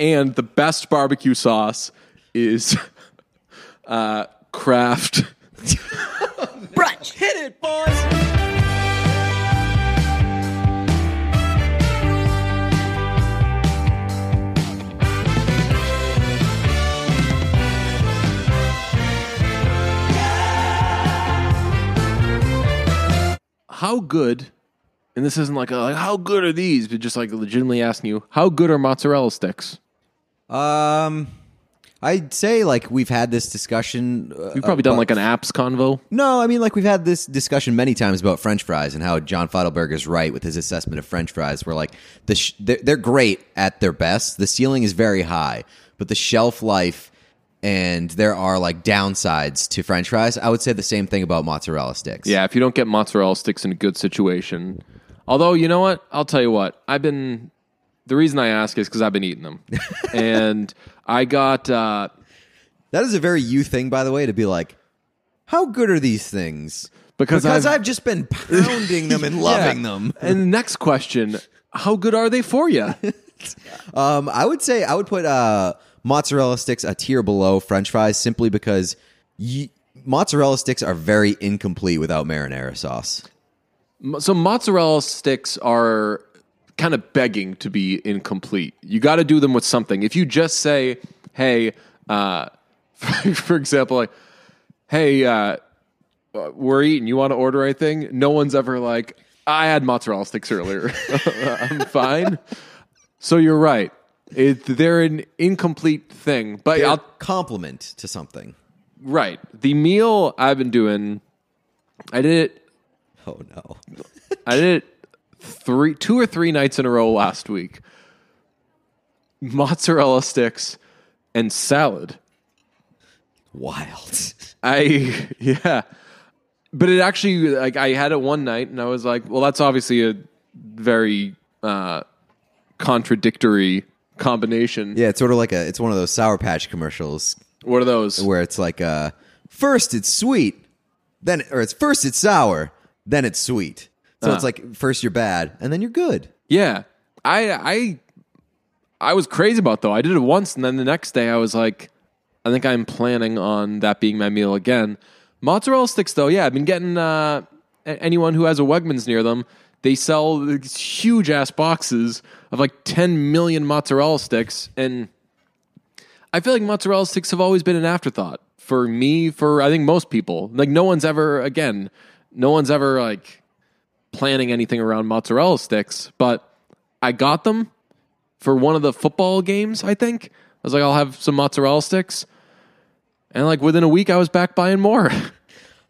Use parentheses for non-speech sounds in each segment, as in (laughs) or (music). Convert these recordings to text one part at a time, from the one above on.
and the best barbecue sauce is (laughs) uh, Kraft. (laughs) Brunch. Hit it, boys! How good, and this isn't like, a, like how good are these, but just like legitimately asking you, how good are mozzarella sticks? Um, I'd say like we've had this discussion. Uh, You've probably done about- like an apps convo. No, I mean like we've had this discussion many times about French fries and how John Feidelberg is right with his assessment of French fries. Where like the sh- they're, they're great at their best. The ceiling is very high, but the shelf life and there are like downsides to French fries. I would say the same thing about mozzarella sticks. Yeah, if you don't get mozzarella sticks in a good situation. Although, you know what? I'll tell you what. I've been. The reason I ask is because I've been eating them. (laughs) and I got. Uh, that is a very you thing, by the way, to be like, how good are these things? Because because I've- I've, just been pounding them and (laughs) loving them. And the next question How good are they for you? (laughs) Um, I would say I would put uh, mozzarella sticks a tier below French fries simply because mozzarella sticks are very incomplete without marinara sauce. so, mozzarella sticks are kind of begging to be incomplete. You got to do them with something. If you just say, hey, uh, (laughs) for example, like, hey, uh, we're eating. You want to order anything? No one's ever like, I had mozzarella sticks earlier. (laughs) I'm fine. So you're right. It, they're an incomplete thing, but I'll, compliment to something. right. The meal I've been doing, I did it. Oh no! I did it three, two or three nights in a row last week. Mozzarella sticks and salad. Wild. I yeah, but it actually like I had it one night and I was like, well, that's obviously a very uh, contradictory combination. Yeah, it's sort of like a it's one of those Sour Patch commercials What are those? where it's like uh first it's sweet, then or it's first it's sour, then it's sweet. So it's like first you're bad and then you're good. Yeah, I I I was crazy about though. I did it once and then the next day I was like, I think I'm planning on that being my meal again. Mozzarella sticks though, yeah, I've been getting uh, anyone who has a Wegmans near them. They sell these huge ass boxes of like 10 million mozzarella sticks, and I feel like mozzarella sticks have always been an afterthought for me. For I think most people, like no one's ever again, no one's ever like planning anything around mozzarella sticks, but I got them for one of the football games, I think. I was like, I'll have some mozzarella sticks. And like within a week, I was back buying more. (laughs)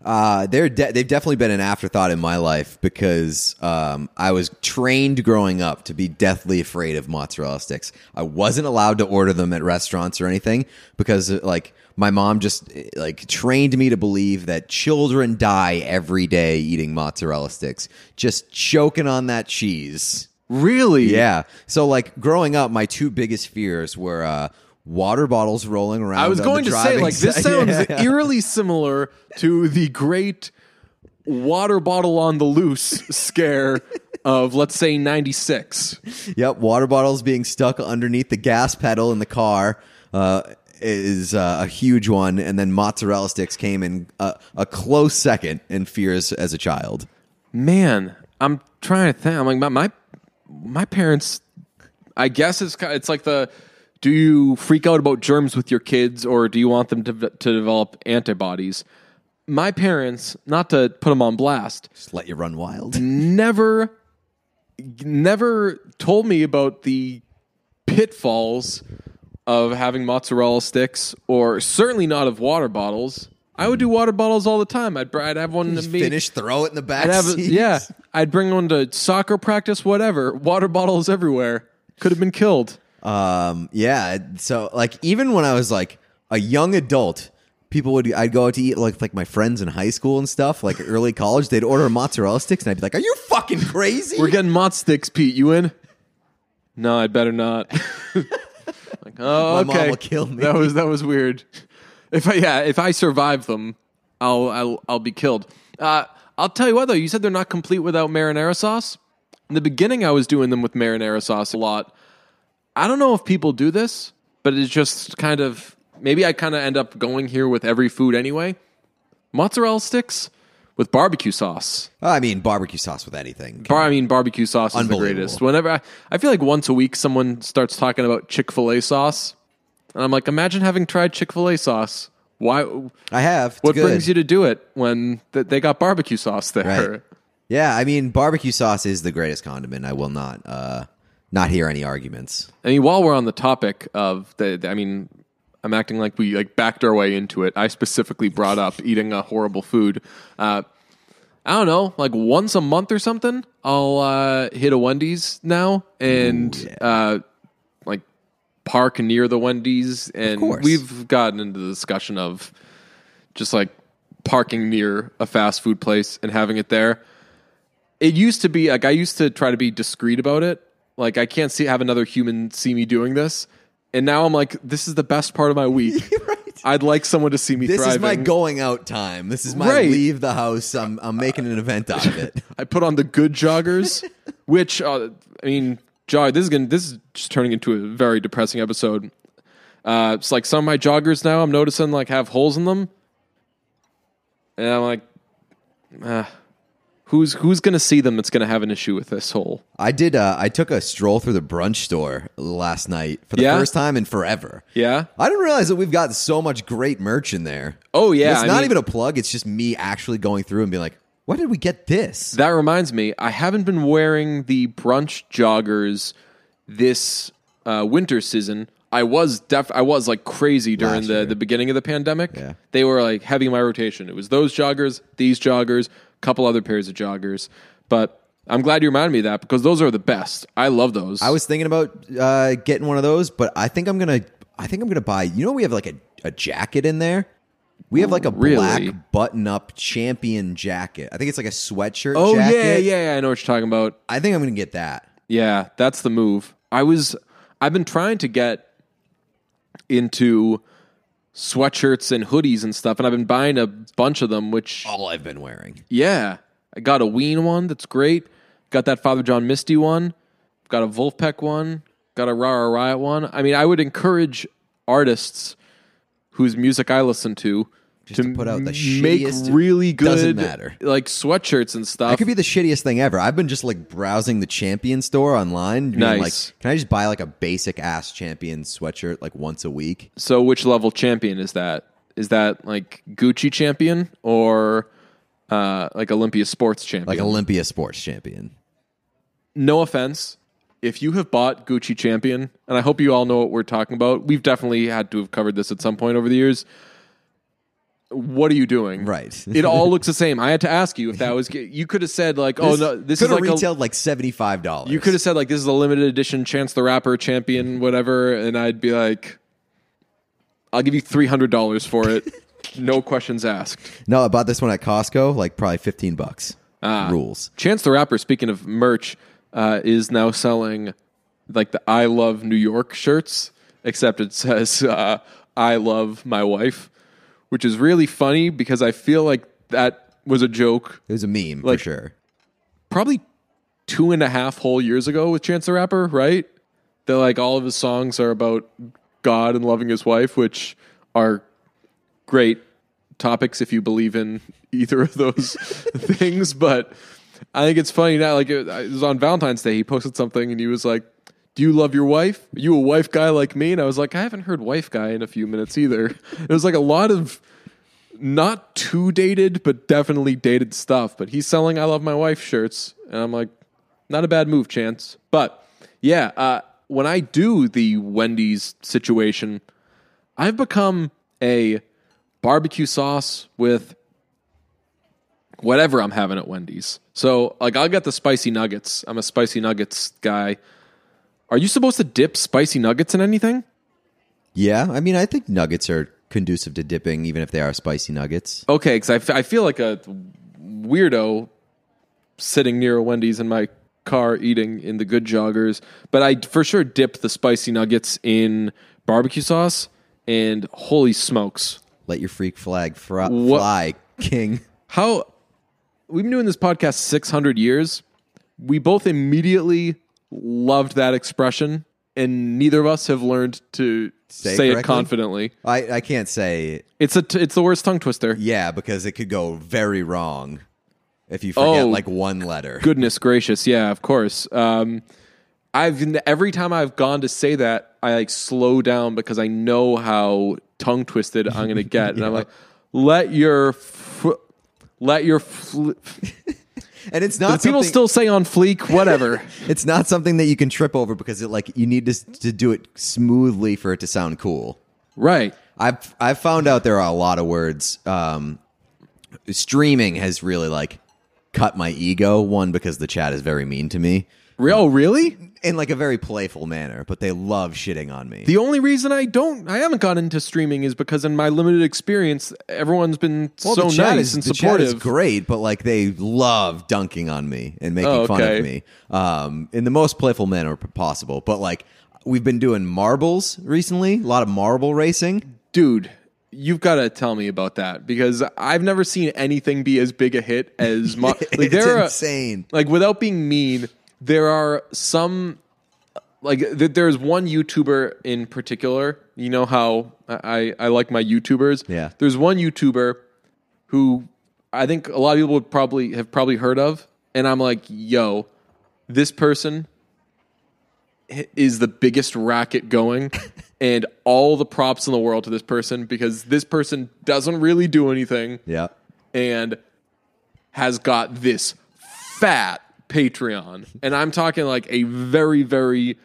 Uh, they're de- they've definitely been an afterthought in my life because um, I was trained growing up to be deathly afraid of mozzarella sticks. I wasn't allowed to order them at restaurants or anything because uh, like my mom just uh, like trained me to believe that children die every day eating mozzarella sticks, just choking on that cheese. really? Yeah. So like growing up, my two biggest fears were uh, water bottles rolling around. I was going to say, like, this (laughs) side. sounds Yeah, eerily similar to the great water bottle on the loose scare of, let's say, 96. Yep, water bottles being stuck underneath the gas pedal in the car uh, is uh, a huge one, and then mozzarella sticks came in a, a close second in fears as a child. Man, I'm trying to think. I'm like, my, my, my parents, I guess it's, it's like the, do you freak out about germs with your kids or do you want them to, to develop antibodies? My parents, not to put them on blast, Just let you run wild. (laughs) never never told me about the pitfalls of having mozzarella sticks or certainly not of water bottles. I would do water bottles all the time. I'd, I'd have one to me. finish, throw it in the back I'd have yeah i'd bring one to soccer practice whatever. Water bottles everywhere. Could have been killed Um, yeah. So like even when I was like a young adult, people would I'd go out to eat like like my friends in high school and stuff, like early college, they'd order mozzarella sticks and I'd be like, Are you fucking crazy? we're getting mott sticks pete. You in? No i'd better not. (laughs) Like oh My mom okay. will kill me. that was that was weird. If i yeah if i survive them i'll i'll, I'll be killed. Uh, i'll tell you what though. You said they're not complete without marinara sauce? In the beginning i was doing them with marinara sauce a lot I don't know if people do this, but it's just kind of maybe I kind of end up going here with every food anyway. Mozzarella sticks with barbecue sauce. I mean, barbecue sauce with anything. Bar, I mean, barbecue sauce is the greatest. Whenever I, I feel like once a week someone starts talking about Chick Fil A sauce, and I'm like, imagine having tried Chick Fil A sauce. Why? I have. It's What good. brings you to do it when th- they got barbecue sauce there? Right. Yeah, I mean, barbecue sauce is the greatest condiment. I will not uh, not hear any arguments. I mean, while we're on the topic of the, the- I mean, I'm acting like we like backed our way into it. I specifically brought up eating a horrible food. Uh, I don't know, like once a month or something, I'll uh, hit a Wendy's now and uh, like park near the Wendy's, and we've gotten into the discussion of just like parking near a fast food place and having it there. It used to be like I used to try to be discreet about it. Like I can't see have another human see me doing this. And now I'm like, this is the best part of my week. (laughs) I'd like someone to see me This thriving. is my going out time. This is my Right. leave the house. I'm I'm making an event out of it. (laughs) I put on the good joggers, (laughs) which uh, I mean, jog. This is gonna, this is just turning into a very depressing episode. Uh, it's like some of my joggers now I'm noticing like have holes in them, and I'm like, ah, who's who's gonna see them? That's gonna have an issue with this hole. I did. Uh, I took a stroll through the brunch store last night for the Yeah? first time in forever. Yeah. I didn't realize that we've got so much great merch in there. Oh yeah. it's I not mean- even a plug. It's just me actually going through and being like, "Why did we get this?" That reminds me, I haven't been wearing the brunch joggers this uh, winter season. I was def I was like crazy during Last the, year. the beginning of the pandemic. Yeah. They were like heavy in my rotation. It was those joggers, these joggers, a couple other pairs of joggers. But I'm glad you reminded me of that because those are the best. I love those. I was thinking about uh, getting one of those, but I think I'm gonna. I think I'm gonna buy. You know, we have like a, a jacket in there. We have like a Really? black button-up champion jacket. I think it's like a sweatshirt. Oh jacket. yeah, yeah, yeah, I know what you're talking about. I think I'm gonna get that. Yeah, that's the move. I was I've been trying to get into sweatshirts and hoodies and stuff and I've been buying a bunch of them which All I've been wearing. yeah, I got a Ween one that's great. Got that Father John Misty one. Got a Wolfpack one. Got a Ra Ra Riot one. I mean, I would encourage artists whose music I listen to Just to put out the make shittiest- really good doesn't matter. like sweatshirts and stuff. That could be the shittiest thing ever. I've been just like browsing the Champion store online. being Nice. Like, can I just buy like a basic ass Champion sweatshirt like once a week? So, which level champion is that? Is that like Gucci champion or uh, like Olympia Sports champion? Like Olympia Sports Champion. no offense, if you have bought Gucci champion, and I hope you all know what we're talking about, we've definitely had to have covered this at some point over the years. What are you doing? Right. (laughs) it all looks the same. I had to ask you if that was. You could have said like, "Oh no, this is like a, like seventy five dollars. You could have said like this is a limited edition Chance the Rapper champion, whatever, and I'd be like, I'll give you three hundred dollars for it, (laughs) no questions asked. No, I bought this one at Costco, like probably fifteen bucks. Ah. Rules. Chance the Rapper, speaking of merch, uh, is now selling like the I Love New York shirts, except it says uh, I love my wife, which is really funny because I feel like that was a joke It was a meme Like- for sure. probably two and a half whole years ago with Chance the Rapper, right? That like all of his songs are about God and loving his wife, which are great topics if you believe in (laughs) either of those (laughs) things. But I think it's funny now. Like it, it was on Valentine's Day, he posted something and he was like, "Do you love your wife? Are you a wife guy like me?" And I was like, "I haven't heard wife guy in a few minutes either." (laughs) It was like a lot of not too dated, but definitely dated stuff. But he's selling "I Love My Wife" shirts, and I'm like, not a bad move, Chance. But yeah, uh, when I do the Wendy's situation, I've become a barbecue sauce with whatever I'm having at Wendy's. So like, I'll get the spicy nuggets. I'm a spicy nuggets guy. Are you supposed to dip spicy nuggets in anything? Yeah, I mean, I think nuggets are conducive to dipping, even if they are spicy nuggets. Okay, because I, f- I feel like a weirdo sitting near a Wendy's in my car eating in the good joggers, but I for sure dip the spicy nuggets in barbecue sauce, and holy smokes, Let your freak flag fr- fly, King. how we've been doing this podcast 600 years. We both immediately loved that expression, and neither of us have learned to Say say, it confidently. I, I can't say It's a t- it's the worst tongue twister. yeah because it could go very wrong if you forget Oh. like one letter. Goodness gracious, yeah, of course. Um, I've every time I've gone to say that, I like slow down because I know how tongue twisted I'm going to get, and I'm (laughs) like, let your f- let your fl- And it's not people still say on fleek, whatever. (laughs) It's not something that you can trip over because it like you need to to do it smoothly for it to sound cool. right. I've I've found out there are a lot of words. Um, streaming has really like cut my ego. One because the chat is very mean to me Re- Oh, really? In like a very playful manner, but they love shitting on me. The only reason I don't, I haven't gotten into streaming is because in my limited experience, everyone's been Well, so the chat nice is, and the chat supportive. is great, but like they love dunking on me and making Oh, fun of me um, in the most playful manner possible. But like we've been doing marbles recently, a lot of marble racing. Dude, you've got to tell me about that because I've never seen anything be as big a hit as (laughs) Mar- like it's there are insane. like without being mean, there are some like th- there's one YouTuber in particular. You know how I I like my YouTubers. Yeah. There's one YouTuber who I think a lot of people would probably have probably heard of, and I'm like, yo, this person is the biggest racket going. (laughs) And all the props in the world to this person because this person doesn't really do anything Yeah. and has got this fat Patreon. And I'm talking like a very, very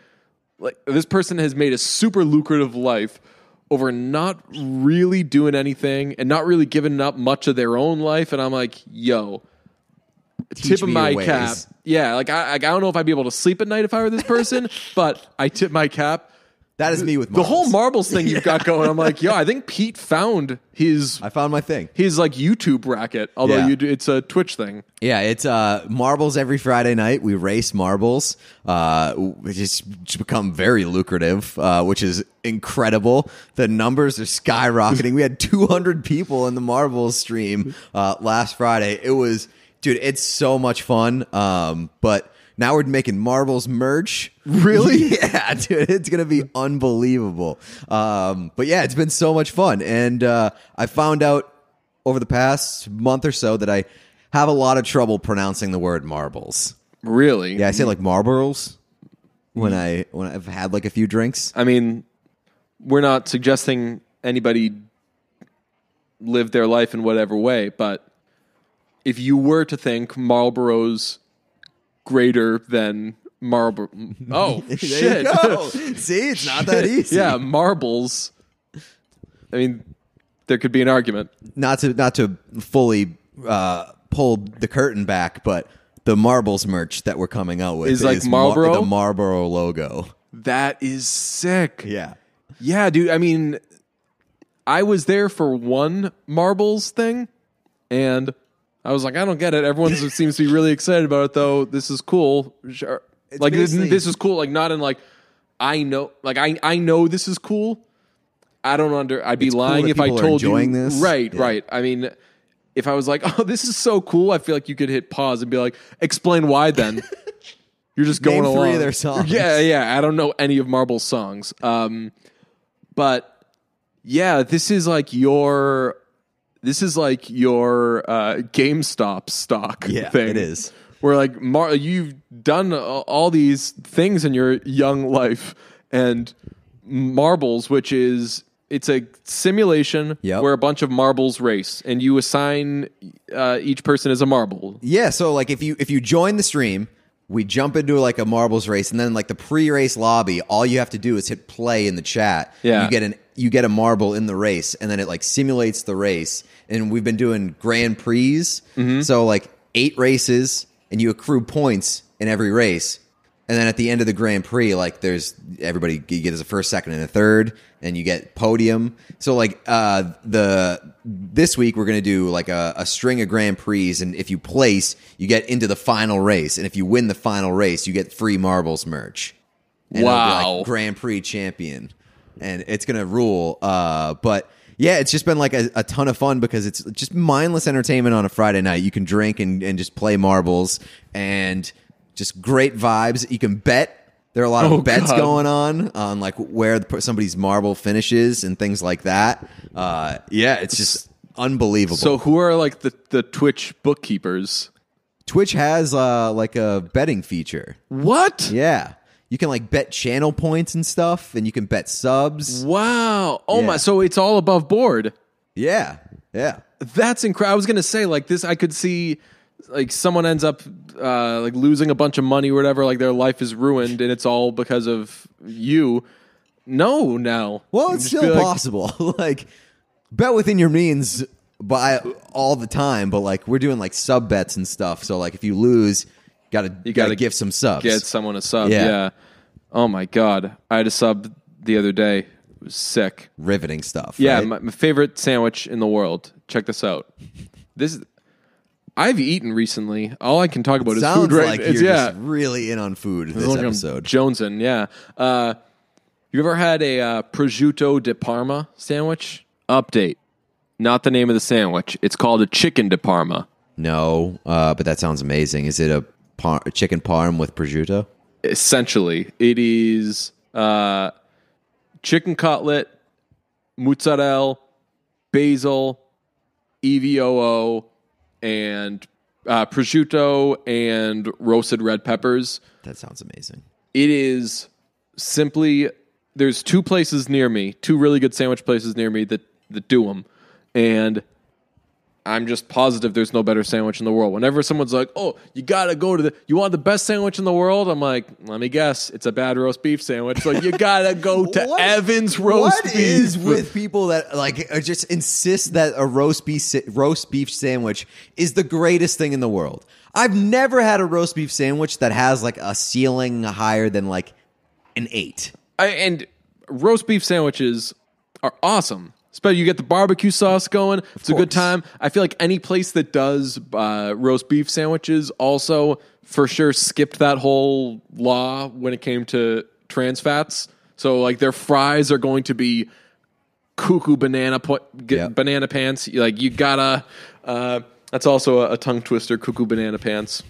like this person has made a super lucrative life over not really doing anything and not really giving up much of their own life. And I'm like, yo, tip of my cap. Yeah, like I, like I don't know if I'd be able to sleep at night if I were this person, (laughs) but I tip my cap. That is me with The whole marbles. marbles thing you've got (laughs) going, I'm like, yo, I think Pete found his I found my thing. his like YouTube racket. Although Yeah. you do, it's a Twitch thing. Yeah, it's uh, marbles every Friday night. We race marbles, uh, which has become very lucrative, uh, which is incredible. The numbers are skyrocketing. we had (laughs) 200 people in the marbles stream uh, last Friday. It was, dude, it's so much fun. Um, but now we're making marbles merch. Really? (laughs) yeah, dude, it's gonna be unbelievable. Um, but yeah, it's been so much fun, and uh, I found out over the past month or so that I have a lot of trouble pronouncing the word marbles. Really? Yeah, I say like marbles when I when I've had like a few drinks. I mean, we're not suggesting anybody live their life in whatever way, but if you were to think Marlboro's greater than marble. (laughs) oh shit. See, it's not that easy. yeah, marbles. I mean, there could be an argument. not to not to fully uh, pull the curtain back, but the marbles merch that we're coming out with Is like Mar- Marlboro? the Marlboro logo. That is sick. Yeah. Yeah, dude. I mean, I was there for one marbles thing, and I was like, I don't get it. Everyone seems to be really excited about it, though. This is cool. Sure. Like this, basically- this is cool. Like not in like I know. Like I I know this is cool. I don't under. I'd be It's cool lying that if I people are told enjoying you. this. Right, Yeah. right. I mean, if I was like, (laughs) oh, this is so cool, I feel like you could hit pause and be like, explain why. Then (laughs) you're just going Name three along. of their songs. Yeah, yeah. I don't know any of Marble's songs. Um, but yeah, this is like your this is like your uh, GameStop stock Yeah, thing. it is. Where like Mar- you've done all these things in your young life, and marbles, which is it's a simulation Yep. where a bunch of marbles race, and you assign uh, each person as a marble. Yeah, so like if you if you join the stream, we jump into like a marbles race, and then like the pre-race lobby, all you have to do is hit play in the chat. Yeah. you get an you get a marble in the race, and then it like simulates the race. And we've been doing Grand Prix, so like eight races, and you accrue points in every race. And then at the end of the Grand Prix, like there's everybody you get as a first, second, and a third, and you get podium. So like uh the this week we're gonna do like a, a string of Grand Prix, and if you place, you get into the final race, and if you win the final race, you get free marbles merch. And Wow. like Grand Prix champion, and it's gonna rule. Uh, but yeah, it's just been like a, a ton of fun because it's just mindless entertainment on a Friday night. You can drink and, and just play marbles and just great vibes. You can bet There are a lot of Oh, bets God. going on on like where the, somebody's marble finishes and things like that. Uh, yeah, it's just unbelievable. So who are like the the Twitch bookkeepers? Twitch has uh, like a betting feature. What? Yeah, you can like bet channel points and stuff, and you can bet subs. Wow. Oh Yeah. my. So it's all above board. Yeah, yeah. That's incredible. I was gonna say like this. I could see like someone ends up uh, like losing a bunch of money or whatever. Like their life is ruined, and it's all because of you. No, no. Well, it's still like, possible. (laughs) like bet within your means by all the time, but like we're doing like sub bets and stuff. So like if you lose, gotta you gotta, gotta give some subs. Get someone a sub. Yeah. Yeah. Oh my god. I had a sub the other day. It was sick. riveting stuff. Yeah, right? my, my favorite sandwich in the world. Check this out. This is, I've eaten recently. All I can talk about is sounds food. Right? like It's- you're yeah, just really in on food this I'm episode. Jonesing. Yeah. Uh, you ever had a uh, prosciutto di Parma sandwich? Update. Not the name of the sandwich. It's called a chicken di Parma. No, uh, but that sounds amazing. Is it a, par- chicken parm with prosciutto? Essentially, it is uh, chicken cutlet, mozzarella, basil, EVOO, and uh, prosciutto and roasted red peppers. That sounds amazing. It is simply there's two places near me, two really good sandwich places near me that that do them, and I'm just positive there's no better sandwich in the world. Whenever someone's like, "Oh, you gotta go to the, you want the best sandwich in the world," I'm like, "Let me guess, it's a bad roast beef sandwich." Like you gotta go (laughs) to What- Evans roast What beef. is with people that like uh, just insist that a roast beef roast beef sandwich is the greatest thing in the world? I've never had a roast beef sandwich that has like a ceiling higher than like an eight. I, and roast beef sandwiches are awesome. Especially you get the barbecue sauce going. It's a good time. I feel like any place that does uh, roast beef sandwiches also for sure skipped that whole law when it came to trans fats. So like their fries are going to be cuckoo banana po- Yep. banana pants. Like you gotta. Uh, that's also a, a tongue twister. Cuckoo banana pants.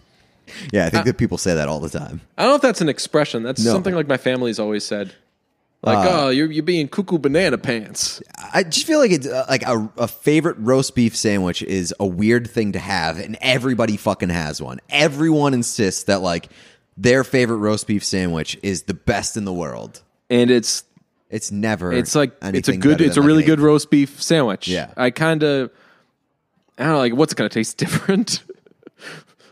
Yeah, I think that people say that all the time. I don't know if that's an expression. That's No. something like my family's always said. Like, oh, you're you're being cuckoo banana pants. I just feel like it's uh, like a, a favorite roast beef sandwich is a weird thing to have, and everybody fucking has one. Everyone insists that like their favorite roast beef sandwich is the best in the world. And it's It's never. it's like it's a good it's a really good roast beef sandwich. Yeah. I kind of I don't know like what's it going to taste (laughs) different.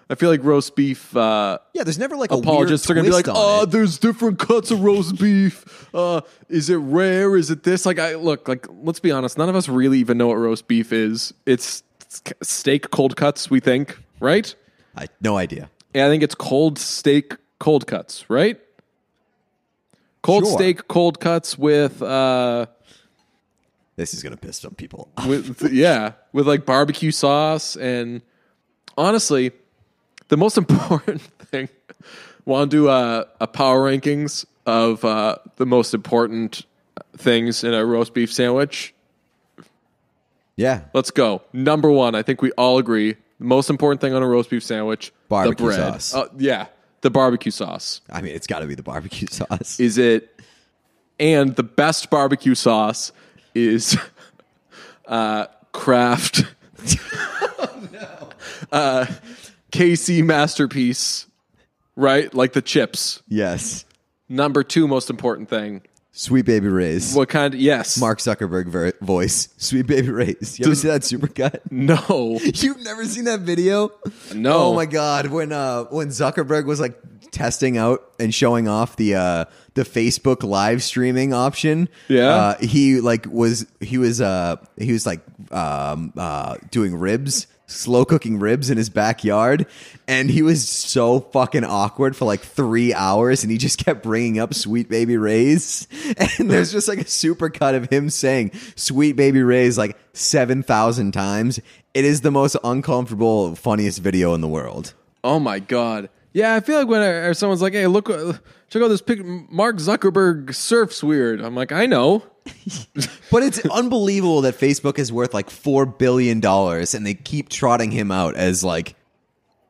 I feel like roast beef uh Yeah, there's never like apologists are going to be like, "Oh, it. there's different cuts of roast beef. Uh is it rare? Is it this?" Like I look, like let's be honest, none of us really even know what roast beef is. It's, it's steak cold cuts, we think, right? I no idea. Yeah, I think it's cold steak cold cuts, right? Cold Sure. steak cold cuts with uh This is gonna piss some people. off. with yeah, with like barbecue sauce and honestly, the most (laughs) important thing want to do a, a power rankings of uh, the most important things in a roast beef sandwich. Yeah, Let's go. Number one, I think we all agree. The most important thing on a roast beef sandwich: Barbecue the bread. sauce. Uh, yeah, the barbecue sauce. I mean it's got to be the barbecue (laughs) sauce. is it and the best barbecue sauce is (laughs) uh kraft uh KC masterpiece right like the chips yes, number 2 most important thing Sweet Baby Ray's. what kind Of, yes Mark Zuckerberg ver- voice. Sweet Baby Ray's. You ever Does- see that supercut? no (laughs) You've never seen that video? No. Oh my god, when uh when Zuckerberg was like testing out and showing off the uh the Facebook live streaming option. Yeah. Uh he like was he was uh he was like um uh doing ribs, slow cooking ribs in his backyard and he was so fucking awkward for like 3 hours and he just kept bringing up Sweet Baby Ray's (laughs) and there's just like a super cut of him saying Sweet Baby Ray's like 7,000 times. It is the most uncomfortable funniest video in the world. oh my god yeah I feel like when I, or someone's like hey look uh, check out this pic Mark Zuckerberg surfs weird I'm like I know (laughs) But it's unbelievable that Facebook is worth like four billion dollars, and they keep trotting him out as like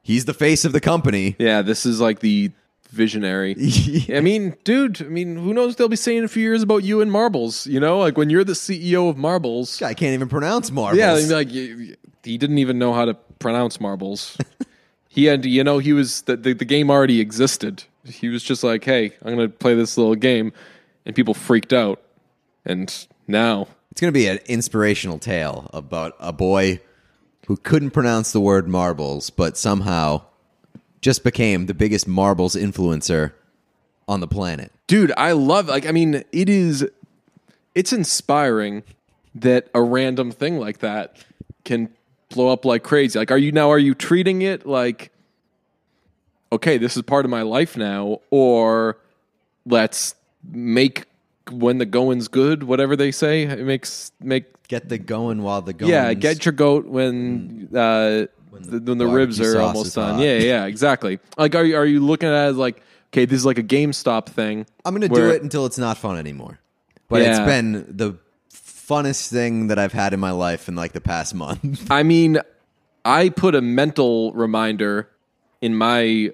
he's the face of the company. Yeah, this is like the visionary. (laughs) I mean, dude, I mean, who knows what they'll be saying in a few years about you and marbles, you know? Like when you're the CEO of marbles. I can't even pronounce marbles. Yeah, like he didn't even know how to pronounce marbles. (laughs) he had, you know, he was the, the the game already existed. He was just like, "Hey, I'm going to play this little game," and people freaked out. And now, It's going to be an inspirational tale about a boy who couldn't pronounce the word marbles, but somehow just became the biggest marbles influencer on the planet. dude, I love. Like, I mean, it is, it's inspiring that a random thing like that can blow up like crazy. Like, are you now? Are you treating it like, okay, this is part of my life now, or let's make when the going's good, whatever they say, it makes make Get the going while the going. yeah, get your goat when uh, when the, when the ribs are almost done. Yeah, yeah, exactly. Like, are you are you looking at it as like, okay, this is like a GameStop thing? I'm going to do it until it's not fun anymore. But it's been the funnest thing that I've had in my life in like the past month. (laughs) I mean, I put a mental reminder in my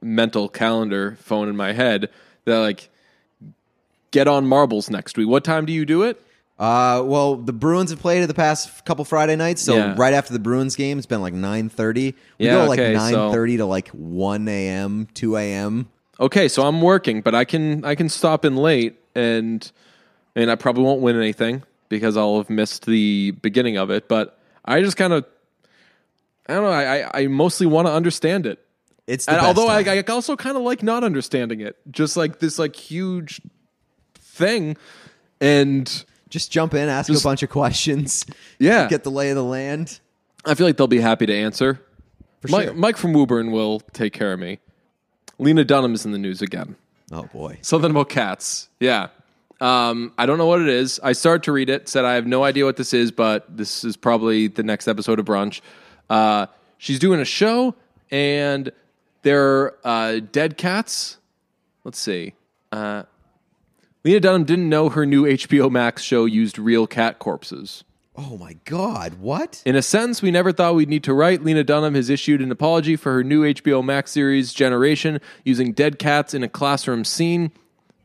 mental calendar phone in my head that like get on marbles next week. What time do you do it? Uh, well, the Bruins have played it the past couple Friday nights, so Yeah. right after the Bruins game, it's been like nine thirty. We Yeah, go like okay, nine so- thirty to like one a.m., two a.m. Okay, so I'm working, but I can I can stop in late and and I probably won't win anything because I'll have missed the beginning of it. But I just kind of I don't know. I I, I mostly want to understand it. It's the And best although I, time. I also kind of like not understanding it, just like this like huge thing, and just jump in, ask Just- a bunch of questions, (laughs) yeah, get the lay of the land. I feel like they'll be happy to answer. For Mike, sure. Mike from Woburn will take care of me. Lena Dunham is in the news again. Oh boy, Something about cats. Yeah. Um, I don't know what it is. I started to read it, said I have no idea what this is, but this is probably the next episode of Brunch. Uh, she's doing a show, and there are uh, dead cats. Let's see. Uh, Lena Dunham didn't know her new HBO Max show used real cat corpses. oh my god, what? In a sentence we never thought we'd need to write, Lena Dunham has issued an apology for her new HBO Max series, Generation, using dead cats in a classroom scene.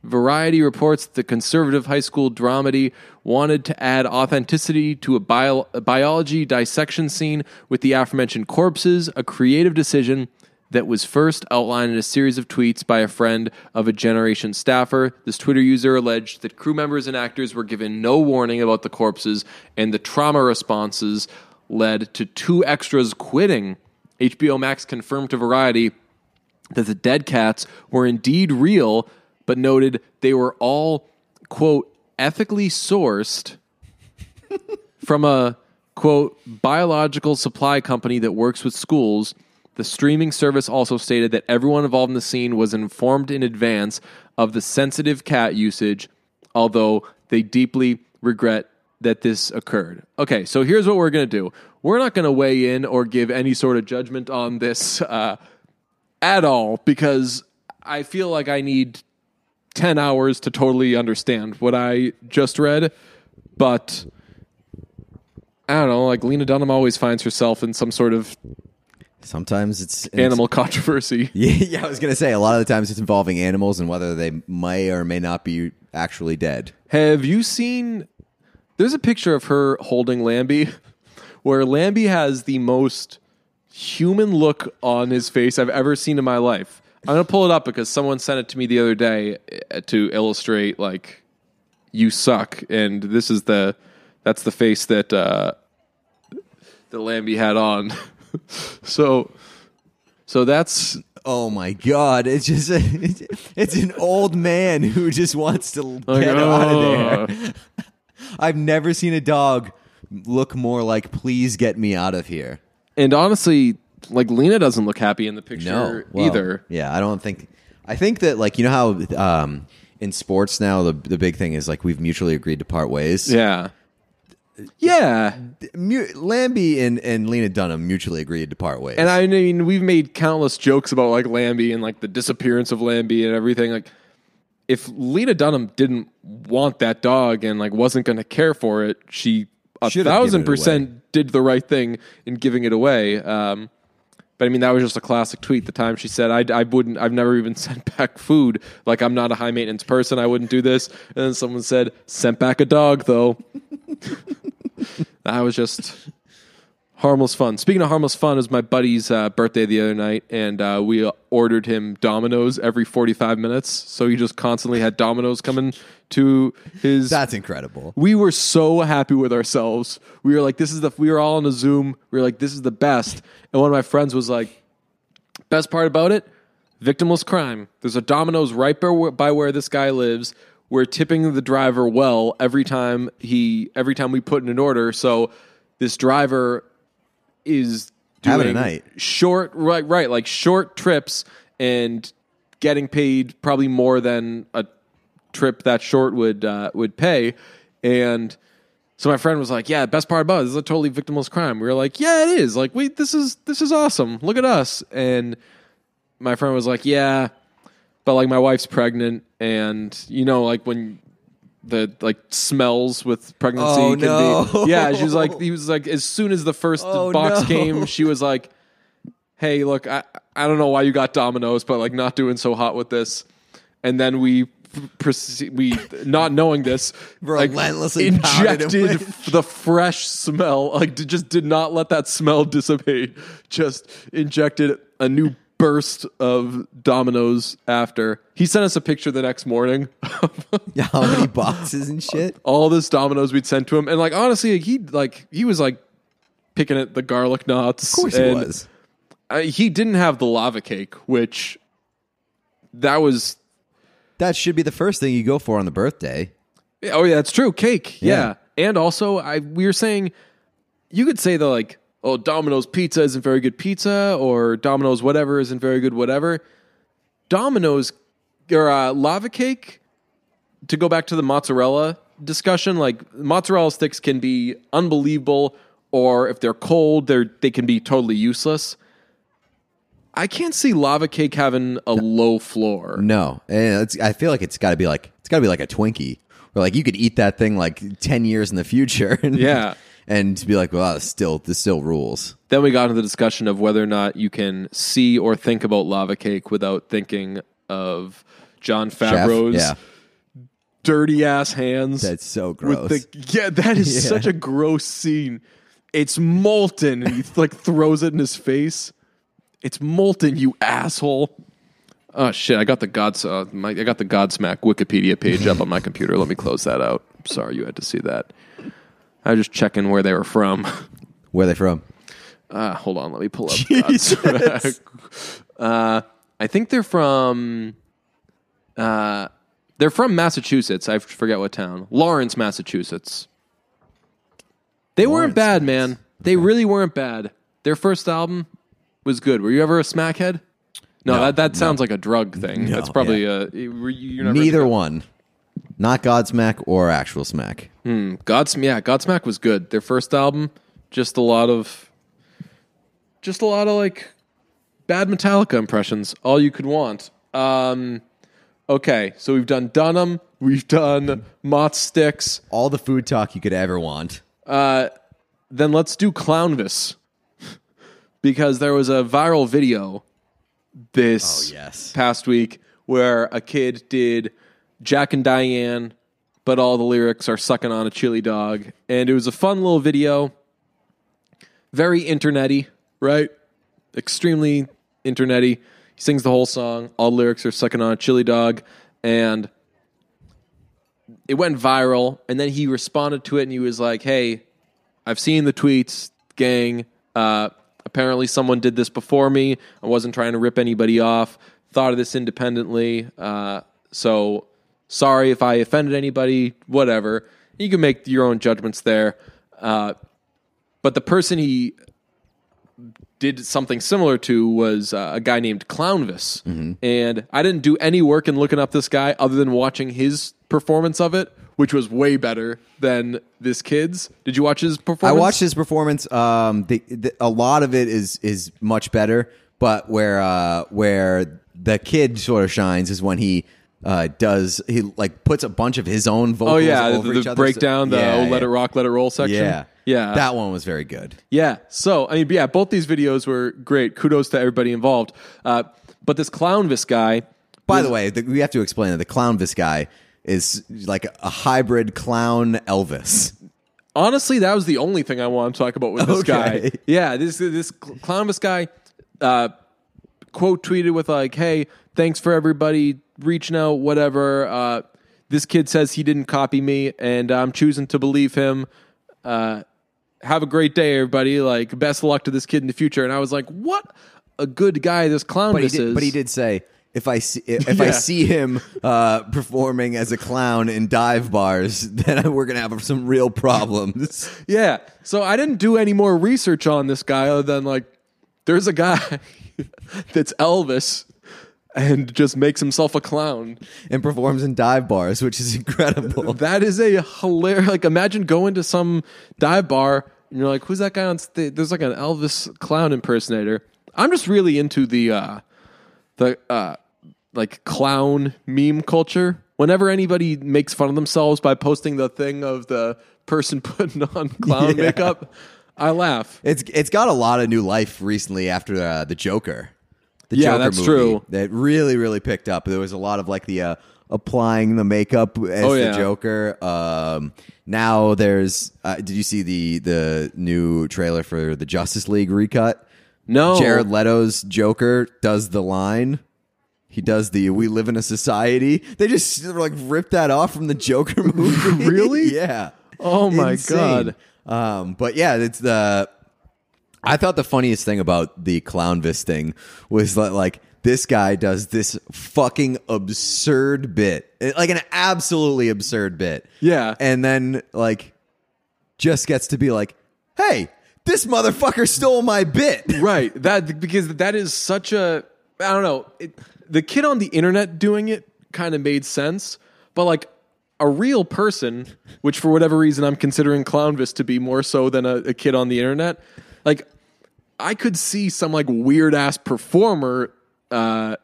Variety reports that the conservative high school dramedy wanted to add authenticity to a, bio- a biology dissection scene with the aforementioned corpses, a creative decision that was first outlined in a series of tweets by a friend of a Generation staffer. This Twitter user alleged that crew members and actors were given no warning about the corpses, and the trauma responses led to two extras quitting. HBO Max confirmed to Variety that the dead cats were indeed real, but noted they were all, quote, ethically sourced from a, quote, biological supply company that works with schools. The streaming service also stated that everyone involved in the scene was informed in advance of the sensitive cat usage, although they deeply regret that this occurred. Okay, so here's what we're going to do. We're not going to weigh in or give any sort of judgment on this uh, at all because I feel like I need 10 hours to totally understand what I just read. But I don't know, like Lena Dunham always finds herself in some sort of Sometimes it's animal controversy. (laughs) Yeah, yeah, I was gonna say a lot of the times it's involving animals and whether they may or may not be actually dead. Have you seen? There's a picture of her holding Lambie, where Lambie has the most human look on his face I've ever seen in my life. I'm gonna pull it up because someone sent it to me the other day uh, to illustrate like you suck, and this is the that's the face that uh, that Lambie had on. (laughs) (laughs) so, so that's Oh my god! It's just a, (laughs) it's an old man who just wants to like, get out of there. oh. (laughs) I've never seen a dog look more like "Please get me out of here." And honestly, like Lena doesn't look happy in the picture No, well, either. Yeah, I don't think. I think that like you know how um, in sports now the the big thing is like we've mutually agreed to part ways. Yeah. Yeah. Mu- Lambie and, and Lena Dunham mutually agreed to part ways. And I mean, we've made countless jokes about like Lambie and like the disappearance of Lambie and everything. Like, if Lena Dunham didn't want that dog and like wasn't going to care for it, she a Should have thousand given it away. percent did the right thing in giving it away. Um, But I mean, that was just a classic tweet. The time she said, I, I wouldn't, I've never even (laughs) sent back food. Like, I'm not a high maintenance person. I wouldn't do this. And then someone said, sent back a dog, though. (laughs) that was just harmless fun. Speaking of harmless fun, it was my buddy's uh, birthday the other night, and uh, we ordered him Domino's every 45 minutes. So he just constantly had Domino's coming to his. That's incredible. we were so happy with ourselves. We were like, this is the, we were all on a Zoom. We were like, this is the best. And one of my friends was like, best part about it, victimless crime. There's a Domino's right by, by where this guy lives. We're tipping the driver well every time he, every time we put in an order. So this driver is doing Having a night. short, right, right, like short trips and getting paid probably more than a trip that short would uh, would pay. And so my friend was like, "Yeah, best part about it, this is a totally victimless crime." We were like, "Yeah, it is. Like, wait, this is this is awesome. Look at us." And my friend was like, "Yeah, but like my wife's pregnant, and you know, like when." The like smells with pregnancy Oh, can no. be (laughs) yeah. She was like he was like as soon as the first Oh, box no. came, she was like, hey, look, I, I don't know why you got Domino's, but like not doing so hot with this. And then we proceed, we not knowing this, (laughs) like Relentlessly him injected the fresh smell, like just did not let that smell (laughs) dissipate. Just injected a new burst of dominoes after. He sent us a picture the next morning. (laughs) Yeah, how many boxes and shit? all this dominoes we'd sent to him, and like honestly, he like he was like picking at the garlic knots. Of course he was. uh, he didn't have the lava cake, which that was. That should be the first thing you go for on the birthday. Oh yeah, that's true. Cake, yeah. Yeah. And also, I we were saying you could say the like, oh, Domino's pizza isn't very good pizza, or Domino's whatever isn't very good whatever. Domino's or uh, lava cake. To go back to the mozzarella discussion, like mozzarella sticks can be unbelievable, or if they're cold, they're they can be totally useless. I can't see lava cake having a low floor. No, and it's, I feel like it's got to be like it's got to be like a Twinkie, where like you could eat that thing like ten years in the future. (laughs) Yeah. And to be like, well, this still this still rules. Then we got into the discussion of whether or not you can see or think about lava cake without thinking of John Chef? Favreau's yeah, dirty ass hands. that's so gross. the yeah, that is (laughs) Yeah. such a gross scene. It's molten, and he like throws it in his face. It's molten, you asshole. Oh shit! I got the Gods, uh, my, I got the Godsmack Wikipedia page up on my computer. Let me close that out. Sorry, you had to see that. I was just checking where they were from. (laughs) Where are they from? Uh, hold on, let me pull up. (laughs) Godsmack. uh, I think they're from. Uh, they're from Massachusetts. I forget what town. Lawrence, Massachusetts. They weren't bad, man. They really weren't bad. Their first album was good. Were you ever a smackhead? No, No, that, that sounds like a drug thing. No, That's probably a. You, you're never Neither one, not Godsmack or actual smack. Godsmack, yeah, Godsmack was good. Their first album, just a lot of, just a lot of like bad Metallica impressions. All you could want. Um, okay, so we've done Dunham, we've done Mott Sticks. All the food talk you could ever want. Then let's do Clownvis (laughs) because there was a viral video this Oh, yes. past week where a kid did Jack and Diane, but all the lyrics are sucking on a chili dog, and it was a fun little video. Very internety, right? Extremely internety. He sings the whole song. All the lyrics are sucking on a chili dog, and it went viral. And then he responded to it, and he was like, "Hey, I've seen the tweets, gang. Uh, apparently, someone did this before me. I wasn't trying to rip anybody off. Thought of this independently. Uh, so sorry if I offended anybody. Whatever. You can make your own judgments there. Uh, but the person he did something similar to was uh, a guy named Clownvis. And I didn't do any work in looking up this guy other than watching his performance of it, which was way better than this kid's. Did you watch his performance? I watched his performance. Um, the, the, a lot of it is is much better, but where uh, where the kid sort of shines is when he uh, does he like puts a bunch of his own vocals. Oh yeah, over the, each the other's- breakdown, the Yeah, oh, let yeah. it rock, let it roll section. Yeah, Yeah. that one was very good. Yeah. So, I mean, yeah, both these videos were great. Kudos to everybody involved. Uh, but this Clownvis guy, By the way, the, we have to explain that the Clownvis guy is like a hybrid clown Elvis. honestly, that was the only thing I want to talk about with this (laughs) Okay. guy. Yeah, this this Clownvis guy uh, quote tweeted with like, "Hey, thanks for everybody reaching out. Whatever. Uh, this kid says he didn't copy me, and I'm choosing to believe him. Uh, have a great day, everybody. Like, best of luck to this kid in the future." And I was like, "What a good guy this Clownvis But he is." but he did say if I see if I (laughs) Yeah. see him uh, performing as a clown in dive bars, (laughs) then we're gonna have some real problems. (laughs) Yeah. So I didn't do any more research on this guy other than like there's a guy (laughs) that's Elvis and just makes himself a clown. and performs in dive bars, which is incredible. (laughs) That is a hilarious like imagine going to some dive bar and you're like, who's that guy on stage? There's like an Elvis clown impersonator. I'm just really into the uh the uh like clown meme culture. Whenever anybody makes fun of themselves by posting the thing of the person (laughs) putting on clown Yeah. makeup, I laugh. It's it's got a lot of new life recently after uh, the Joker. The Yeah, Joker that's movie true. That really really picked up. There was a lot of like the uh, applying the makeup as Oh, the. Joker. Um, now there's. Uh, did you see the the new trailer for the Justice League recut? No. Jared Leto's Joker does the line. He does the "We live in a society." They just like ripped that off from the Joker (laughs) movie. Really? yeah. Oh my Insane. God. Um, but yeah, it's the. I thought the funniest thing about the Clownvis thing was that like this guy does this fucking absurd bit, like an absolutely absurd bit. Yeah. and then like just gets to be like, "Hey, this motherfucker stole my bit." (laughs) right that because that is such a i don't know it, the kid on the internet doing it kind of made sense but like a real person which for whatever reason i'm considering clownvis to be more so than a, a kid on the internet like i could see some like weird ass performer uh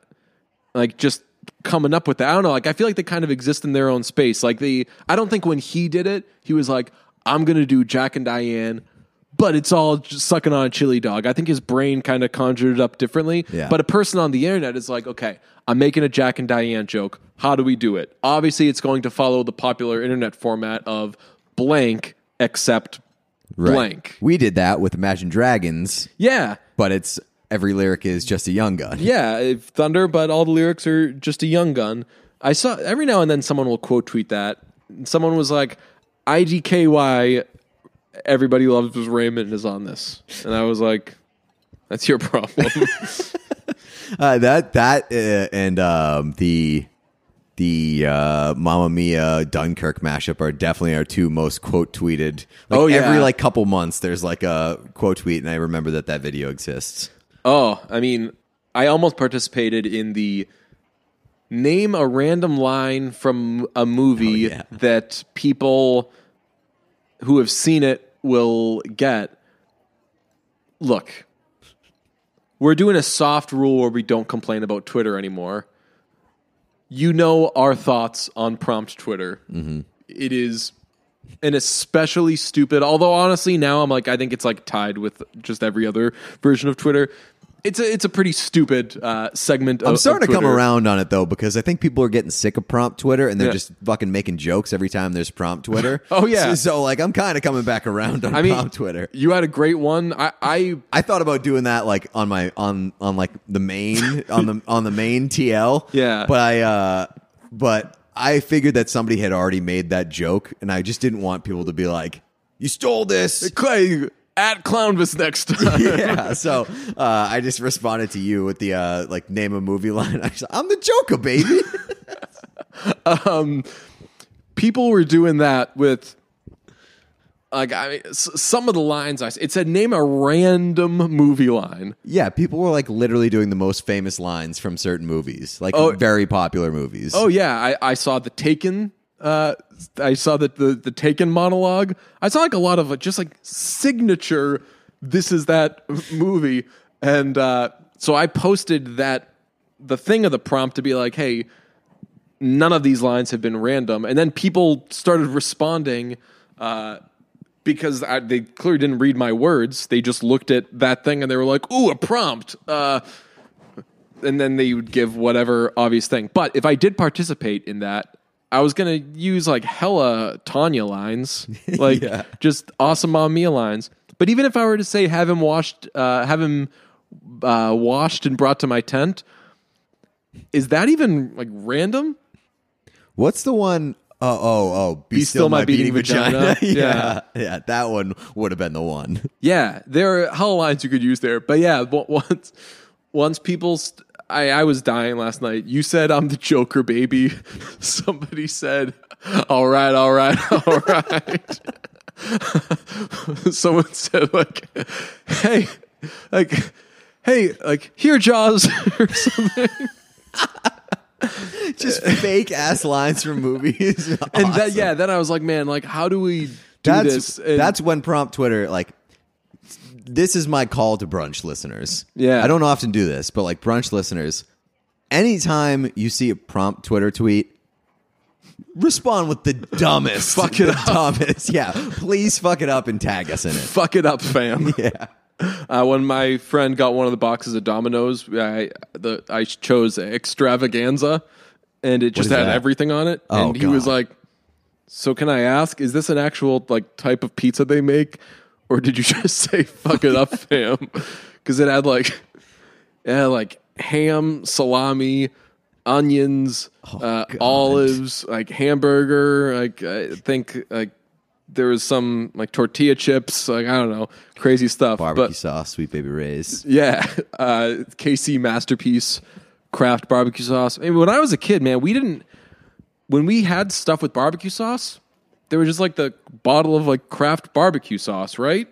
like just coming up with that. I don't know like i feel like they kind of exist in their own space. Like the i don't think when he did it he was like i'm gonna do jack and diane but it's all sucking on a chili dog. I think his brain kind of conjured it up differently. Yeah. But a person on the internet is like, okay, I'm making a Jack and Diane joke. How do we do it? Obviously, it's going to follow the popular internet format of blank, except Right. blank. We did that with Imagine Dragons, Yeah. but it's every lyric is just a young gun. Yeah, Thunder, but all the lyrics are just a young gun. I saw every now and then someone will quote tweet that. Someone was like, IGKY, everybody loves Raymond is on this. And I was like, that's your problem. (laughs) Uh, that that uh, and um, the the uh, Mamma Mia Dunkirk mashup are definitely our two most quote tweeted. Like Oh, yeah. every like couple months there's like a quote tweet, and I remember that that video exists. Oh, I mean, I almost participated in the name a random line from a movie Oh, yeah. that people who have seen it will get. Look, we're doing a soft rule where we don't complain about Twitter anymore. You know our thoughts on prompt Twitter. Mm-hmm. It is an especially stupid. Although honestly, now I'm like, I think it's like tied with just every other version of Twitter. It's a it's a pretty stupid uh, segment. I'm of, starting of to come around on it though because I think people are getting sick of prompt Twitter and they're Yeah. just fucking making jokes every time there's prompt (laughs) Twitter. Oh, yeah. so, so, like I'm kind of coming back around on I mean, prompt Twitter. You had a great one. I, I I thought about doing that like on my on on like the main on the on the main TL. (laughs) Yeah. But I uh but I figured that somebody had already made that joke and I just didn't want people to be like, You stole this. Clay at Clownvis next (laughs) time. yeah. So uh I just responded to you with the uh like name a movie line. (laughs) I I'm the Joker, baby. (laughs) People were doing that with. Like I mean, s- some of the lines I it said name a random movie line. yeah, people were like literally doing the most famous lines from certain movies, like Oh. very popular movies. Oh yeah, I, I saw the Taken. Uh, I saw that the the Taken monologue. I saw like a lot of uh, just like signature. This is that movie, and uh, so I posted that the thing of the prompt to be like, hey, none of these lines have been random, and then people started responding. Uh, because I, they clearly didn't read my words. They just looked at that thing and they were like, "Ooh, a prompt." Uh, and then they would give whatever obvious thing. But if I did participate in that, I was gonna use like hella Tanya lines, (laughs) like Yeah. just awesome Mamma Mia lines. But even if I were to say have him washed, uh, have him uh, washed and brought to my tent, is that even like random? What's the one oh oh oh be, still, my beating, vagina. (laughs) yeah. yeah. That one would have been the one. Yeah, there are hella lines you could use there. But yeah, once once people, st- I I was dying last night. You said I'm the Joker, baby. (laughs) Somebody said, "All right, all right, (laughs) all right." (laughs) Someone said like, "Hey, like, hey, like here, Jaws," or something. Just fake ass lines from movies. And that, yeah, then I was like, "Man, like, how do we do that's this?" And- that's when prompt Twitter like this is my call to brunch listeners. Yeah. I don't often do this, but like brunch listeners, anytime you see a prompt Twitter tweet, respond with the (laughs) dumbest. Fuck it the up. dumbest. Yeah. Please fuck it up and tag us in it. fuck it up, fam. (laughs) Yeah. Uh, when my friend got one of the boxes of Domino's, I the I chose extravaganza, and it just had that? everything on it. Oh, and he was like, "So can I ask, is this an actual like type of pizza they make, or did you (laughs) just say fuck it up, fam?" Because it had like it had like ham, salami, onions, uh, Oh, God. olives, like hamburger. Like I think like there was some like tortilla chips. Like I don't know, crazy stuff. Barbecue but sauce, sweet baby Ray's. yeah, (laughs) uh, KC masterpiece Kraft barbecue sauce. I mean, when I was a kid, man, we didn't when we had stuff with barbecue sauce. There was just like the bottle of like Kraft barbecue sauce, right?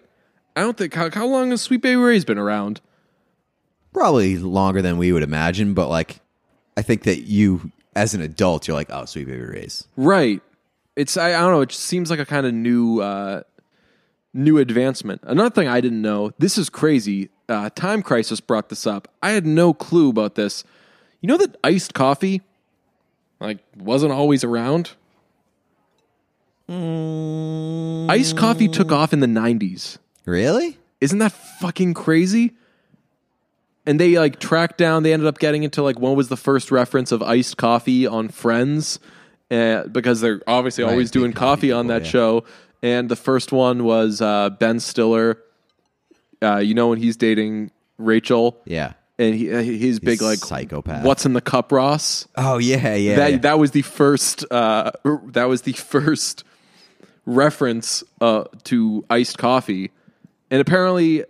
I don't think how, how long has Sweet Baby Ray's been around? Probably longer than we would imagine, but like I think that you as an adult, you're like, oh, sweet baby Ray's. Right. It's I, I don't know. It just seems like a kind of new uh, new advancement. Another thing I didn't know. This is crazy. Uh, Time Crisis brought this up. I had no clue about this. You know that iced coffee like wasn't always around. Iced coffee took off in the '90s. Really? Isn't that fucking crazy? And they like tracked down. They ended up getting into like when was the first reference of iced coffee on Friends, uh, because they're obviously Right, always doing coffee coffee on that yeah. show. And the first one was uh, Ben Stiller. Uh, you know when he's dating Rachel, Yeah. and he uh, he's big like psychopath. What's in the cup, Ross? Oh yeah, yeah. that yeah. that was the first uh, that was the (laughs) first reference uh, to iced coffee, and apparently,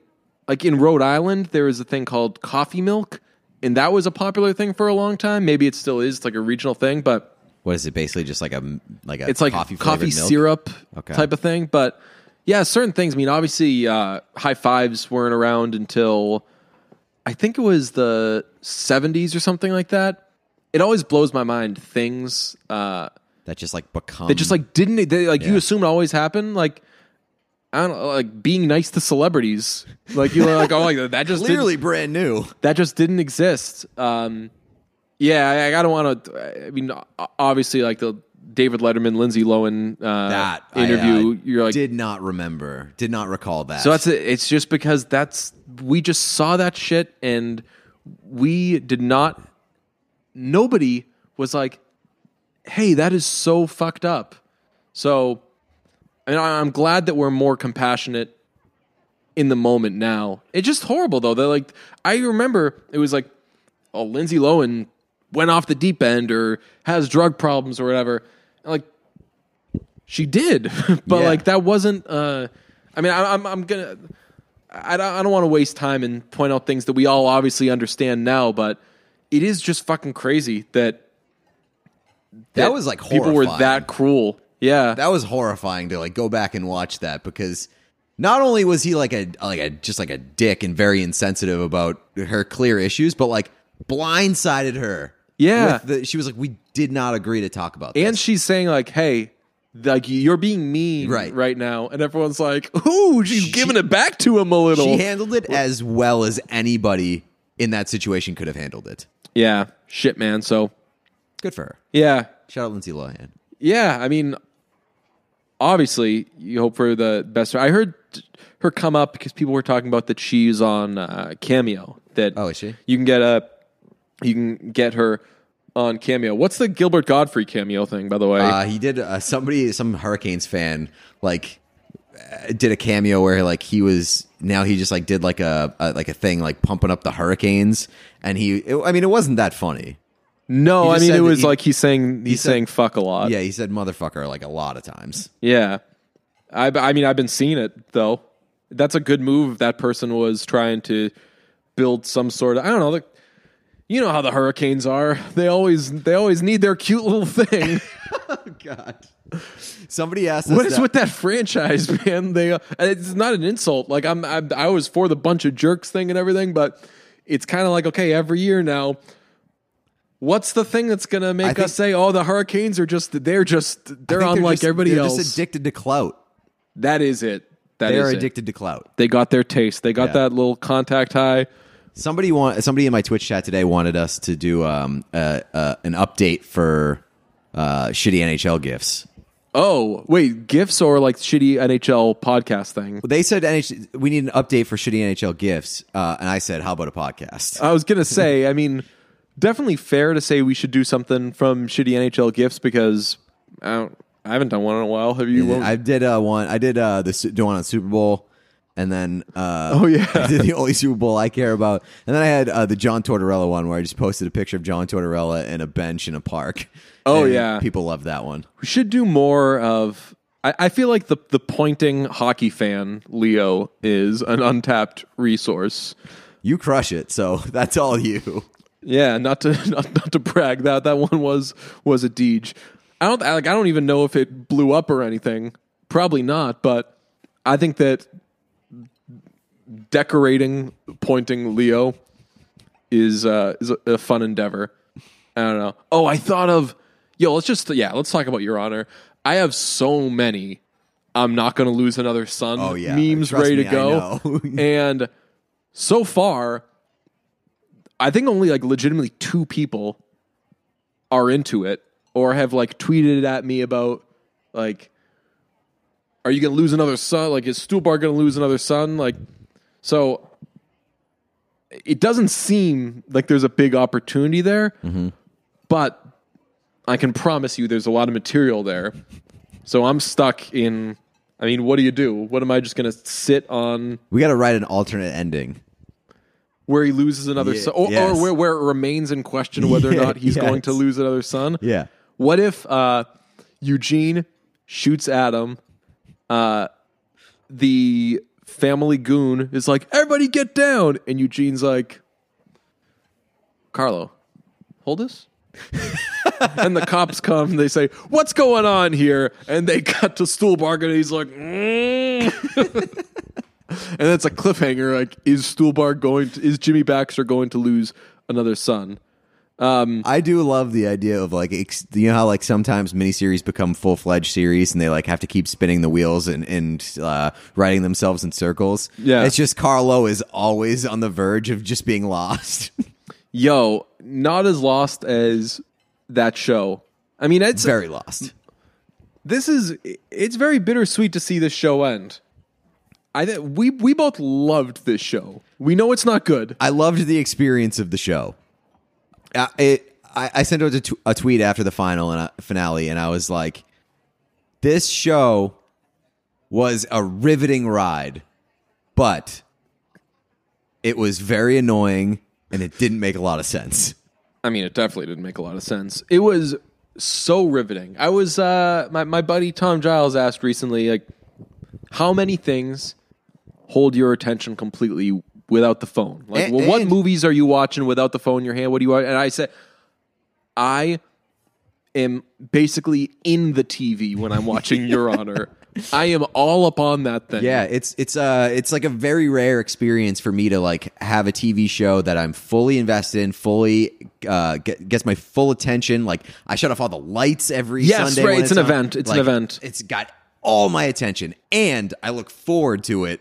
like in Rhode Island, there is a thing called coffee milk, and that was a popular thing for a long time. Maybe it still is, it's like a regional thing, but what is it? Basically, just like a like a it's like coffee coffee, syrup Okay. type of thing. But yeah, certain things. I mean, obviously, uh, high fives weren't around until I think it was the '70s or something like that. It always blows my mind things. Uh, that just like become They just like didn't they like you Yeah. assumed always happened like I don't like being nice to celebrities. Like you were like oh like that just (laughs) clearly didn't, brand new. that just didn't exist. Um, yeah, I, I don't want to. I mean, obviously, like the David Letterman, Lindsay Lohan uh, That I, interview. uh, you're like, did not remember, did not recall that. so that's it. It's just because that's we just saw that shit and we did not. Nobody was like, "Hey, that is so fucked up." So, and I'm glad that we're more compassionate in the moment now. It's just horrible though. They're like, I remember it was like, "Oh, Lindsay Lohan went off the deep end or has drug problems or whatever." And like, she did, (laughs) but Yeah. like that wasn't. uh I mean, I, I'm I'm gonna. I don't, I don't want to waste time and point out things that we all obviously understand now, but it is just fucking crazy that that was like people were that cruel. Yeah, that was horrifying to like go back and watch that because not only was he like a like a just like a dick and very insensitive about her clear issues, but like blindsided her. Yeah. the, she was like, we did not agree to talk about this. and she's saying like, "Hey, like you're being mean Right. right now," and everyone's like, "Ooh, she's giving it back to him a little." she handled it as well as anybody in that situation could have handled it. yeah, shit, man. So Good for her. yeah, Shout out Lindsay Lohan. yeah. I mean, obviously, you hope for the best. I heard her come up because people were talking about that she's on uh, Cameo. That Oh, is she? You can get a, you can get her on Cameo. What's the Gilbert Gottfried cameo thing, by the way? Uh, he did uh, somebody, some Hurricanes fan, like uh, did a cameo where like he was now he just like did like a, a like a thing like pumping up the Hurricanes, and he, it, I mean, it wasn't that funny. No, I mean it was he- like he's saying he's said- saying fuck a lot. Yeah, he said motherfucker like a lot of times. Yeah. I, I mean, I've been seeing it though. That's a good move. if That person was trying to build some sort of, I don't know, you know how the Hurricanes are. They always they always need their cute little thing. (laughs) God. Somebody asked us what is that- with that franchise, man? They uh, it's not an insult. Like I'm, I'm I was for the bunch of jerks thing and everything, but it's kind of like okay, every year now. What's the thing that's gonna make think- us say, "Oh, the Hurricanes are just they're just they're think unlike everybody they're else"? just addicted to clout. that is it. That They're is it. addicted to clout. They got their taste. They got Yeah. that little contact high. Somebody want somebody in my Twitch chat today wanted us to do um uh, uh, an update for uh, shitty NHL gifts. Oh, wait, gifts or like shitty NHL podcast thing? They said NH- we need an update for shitty NHL gifts, uh, and I said, "How about a podcast?" I was gonna say, I mean, definitely fair to say we should do something from shitty NHL gifts because I don't, I haven't done one in a while. Have you? I did uh, one. I did uh, the the one on Super Bowl, and then uh, Oh, yeah. (laughs) I did the only Super Bowl I care about, and then I had uh, the John Tortorella one where I just posted a picture of John Tortorella in a bench in a park. Oh, And yeah. people love that one. we should do more of. I, I feel like the the pointing hockey fan Leo is an untapped resource. You crush it, so (laughs) that's all you. Yeah, not to (laughs) not, not to brag that that one was was a deej. I don't like I don't even know if it blew up or anything. Probably not, but I think that decorating pointing Leo is uh is a, a fun endeavor. I don't know. Oh, I thought of yo, let's just yeah, let's talk about your honor. I have so many I'm not going to lose another son Oh, yeah. memes Trust ready me, to go. (laughs) and so far I think only like legitimately two people are into it or have like tweeted at me about like are you going to lose another son? Like is Stuhlbarg going to lose another son? Like so it doesn't seem like there's a big opportunity there. Mm-hmm. But I can promise you there's a lot of material there. So I'm stuck in I mean, what do you do? What am I just to sit on We got to write an alternate ending. Where he loses another Yeah, son, or, yes. or where, where it remains in question (laughs) whether or not he's going to lose another son. Yeah. What if uh, Eugene shoots Adam? Uh, the family goon is like, "Everybody get down," and Eugene's like, "Carlo, hold this." (laughs) and the cops come. And they say, "What's going on here?" And they cut to Stuhlbarg, and he's like, "Mm." (laughs) (laughs) and it's a cliffhanger. Like, is Stuhlbarg going? To, is Jimmy Baxter going to lose another son? I do love the idea of like ex- you know how like sometimes miniseries become full fledged series and they like have to keep spinning the wheels and and uh, writing themselves in circles. Yeah. it's just Carlo is always on the verge of just being lost. (laughs) Yo, not as lost as that show. I mean, it's Very lost. this is it's very bittersweet to see this show end. I th- we we both loved this show. We know it's not good. I loved the experience of the show. Uh, it, I, I sent out a, t- a tweet after the final and uh, finale, and I was like, "This show was a riveting ride, but it was very annoying, and it didn't make a lot of sense." I mean, it definitely didn't make a lot of sense. It was so riveting. I was uh my my buddy Tom Giles asked recently like how many things hold your attention completely without the phone? Like And- well, what movies are you watching without the phone in your hand? What do you watch? And I said I am basically in the TV when I'm watching (laughs) Your Honor. I am all up on that thing. Yeah, it's it's uh it's like a very rare experience for me to like have a TV show that I'm fully invested in, fully uh get, gets my full attention. Like I shut off all the lights every Yes, Sunday. right, when it's an on. event. It's an event. It's got all my attention, and I look forward to it like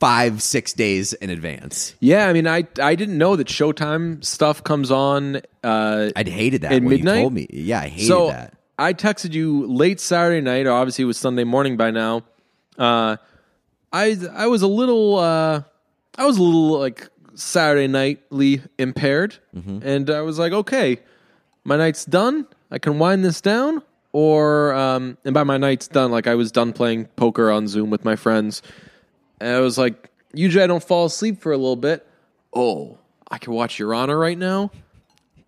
five six days in advance. Yeah, I mean, I I didn't know that Showtime stuff comes on. Uh, I'd hated that At when midnight? you told me. Yeah, I hated so that. I texted you late Saturday night, or obviously it was Sunday morning by now. Uh, I I was a little uh, I was a little like Saturday nightly impaired, and I was like, okay, my night's done. I can wind this down, or um, and by my night's done, like I was done playing poker on Zoom with my friends. And I was like, usually I don't fall asleep for a little bit. Oh, I can watch Your Honor right now.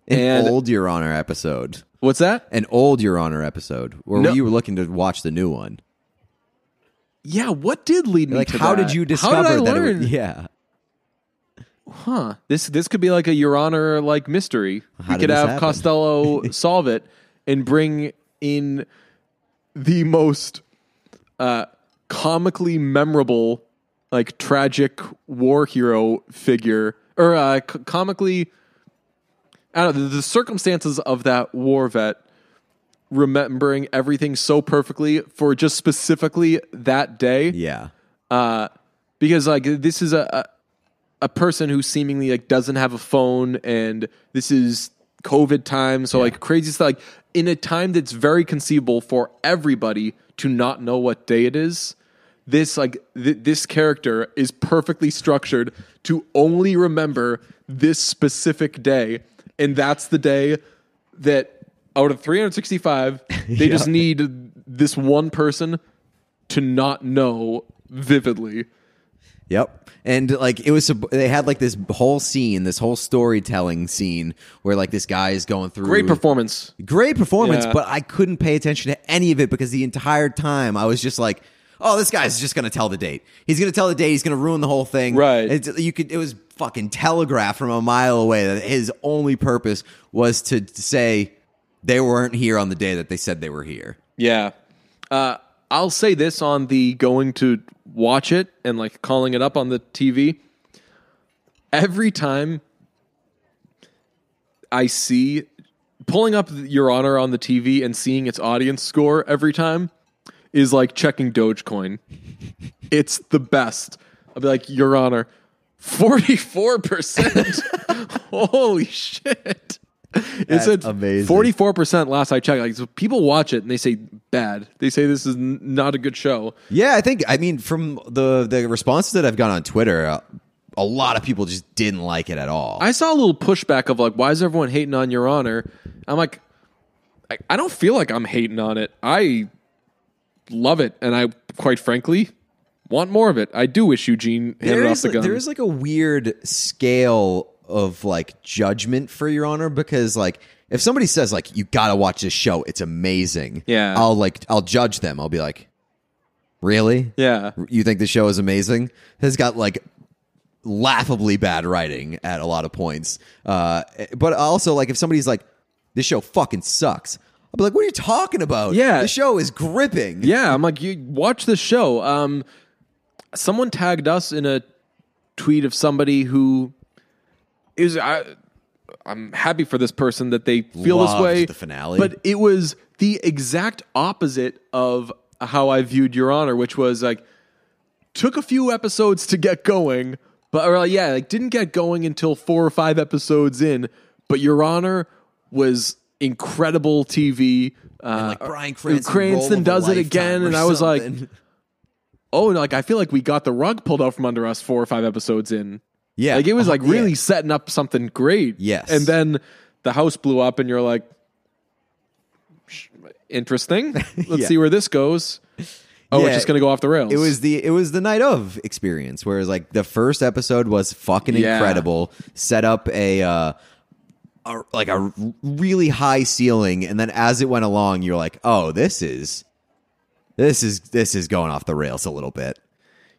An And- old Your Honor episode. What's that? An old Your Honor episode where No. you were looking to watch the new one. Yeah, what did lead me Like, to how that? did you discover How did I that? It learn? (laughs) yeah. Huh. This this could be like a Your Honor like mystery. How we could have happen? Costello (laughs) solve it and bring in the most uh, comically memorable, like tragic war hero figure, or uh, c- comically, I don't know, the, the circumstances of that war vet remembering everything so perfectly for just specifically that day Yeah. uh, because like this is a, a a person who seemingly like doesn't have a phone, and this is COVID time, so like crazy stuff. Like in a time that's very conceivable for everybody to not know what day it is. This like th- this character is perfectly structured to only remember this specific day, and that's the day that out of 365, (laughs) they just need this one person to not know vividly. Yep. And like it was, they had like this whole scene, this whole storytelling scene where like this guy is going through Great performance. great performance, Yeah. but I couldn't pay attention to any of it because the entire time I was just like, "Oh, this guy's just going to tell the date. He's going to tell the date. He's going to ruin the whole thing." Right. It's, you could. It was fucking telegraphed from a mile away that his only purpose was to, to say they weren't here on the day that they said they were here. Yeah. Uh, I'll say this on the going to watch it and like calling it up on the TV. Every time I see pulling up Your Honor on the TV and seeing its audience score every time is like checking Dogecoin. it's the best. I'll be like, Your Honor, 44%. (laughs) Holy shit. It's amazing. 44% last I checked. Like so people watch it and they say bad. They say this is n- not a good show. Yeah, I think. I mean, from the the responses that I've got on Twitter, uh, a lot of people just didn't like it at all. I saw a little pushback of like, why is everyone hating on Your Honor? I'm like, I, I don't feel like I'm hating on it. I love it, and I quite frankly want more of it. I do wish Eugene handed there off is the gun. there is like a weird scale of like judgment for your honor because like if somebody says like you gotta watch this show it's amazing Yeah. i'll like i'll judge them i'll be like really yeah, you think the show is amazing has got like laughably bad writing at a lot of points uh but also like if somebody's like this show fucking sucks i'll be like what are you talking about Yeah. the show is gripping yeah. I'm like, you watch this show. Um, someone tagged us in a tweet of somebody who is I. I'm happy for this person that they feel this way. the finale. but it was the exact opposite of how I viewed Your Honor, which was like took a few episodes to get going, but or like, yeah, like didn't get going until four or five episodes in. But Your Honor was incredible TV. Uh, like Bryan Cranston, Cranston role of a does it again, and I was like, (laughs) oh, like I feel like we got the rug pulled out from under us four or five episodes in. Yeah. like it was Uh, like yeah. really setting up something great. Yes. and then the house blew up, and you're like, interesting. (laughs) Let's Yeah. see where this goes. Oh, Yeah. it's just gonna go off the rails. It was the it was the night of experience, whereas like the first episode was fucking Yeah. incredible. Set up a uh, a like a really high ceiling, and then as it went along, you're like, oh, this is this is this is going off the rails a little bit.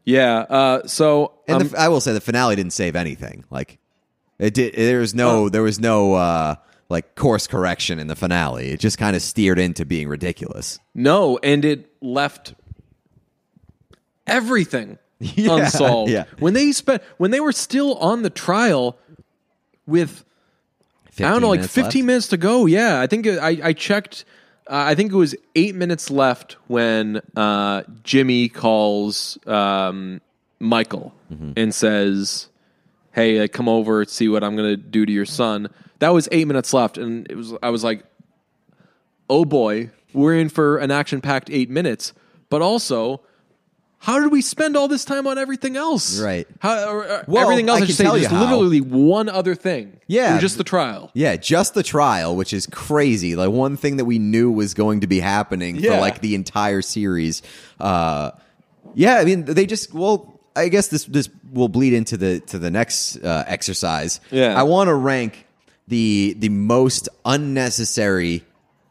yeah. Uh, so And um, the, I will say the finale didn't save anything. Like it did. There was no there was no uh, like course correction in the finale. It just kind of steered into being ridiculous. no, and it left everything (laughs) Yeah, unsolved. yeah. When they spent when they were still on the trial with I don't know, like 15 left? minutes to go. Yeah, I think it, I, I checked. Uh, I think it was eight minutes left when uh, Jimmy calls um, Michael Mm-hmm. and says, "Hey, uh, come over, see what I'm going to do to your son." That was eight minutes left, and it was. I was like, "Oh boy, we're in for an action-packed eight minutes, but also. How did we spend all this time on everything else? Right. How, or, or Well, everything else? I I, can should say tell you just literally one other thing. Yeah. Just the trial. Yeah, just the trial, which is crazy. Like one thing that we knew was going to be happening for like the entire series. Uh, yeah, I mean they just well, I guess this this will bleed into the to the next uh, exercise. Yeah. I want to rank the the most unnecessary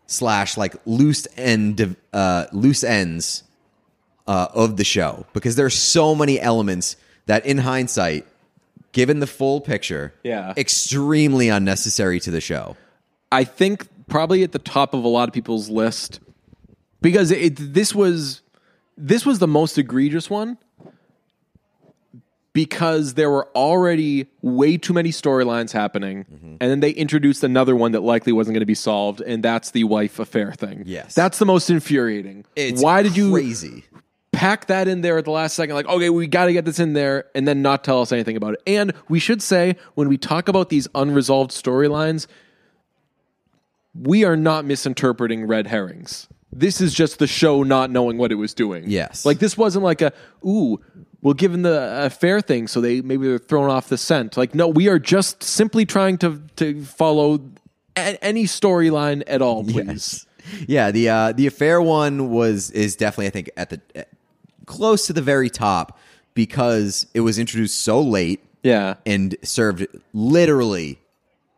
slash like loose end uh, loose ends uh, of the show because there's so many elements that in hindsight given the full picture Yeah. extremely unnecessary to the show I think probably at the top of a lot of people's list because it, this was this was the most egregious one because there were already way too many storylines happening and then they introduced another one that likely wasn't going to be solved and that's the wife affair thing. Yes. That's the most infuriating. it's Why did you crazy pack that in there at the last second like okay we got to get this in there and then not tell us anything about it. And we should say when we talk about these unresolved storylines we are not misinterpreting red herrings. This is just the show not knowing what it was doing. Yes. like this wasn't like a ooh well given the affair thing so they maybe they're thrown off the scent. Like no we are just simply trying to to follow a- any storyline at all please. Yeah the uh the affair one was is definitely i think at the uh, close to the very top because it was introduced so late yeah and served literally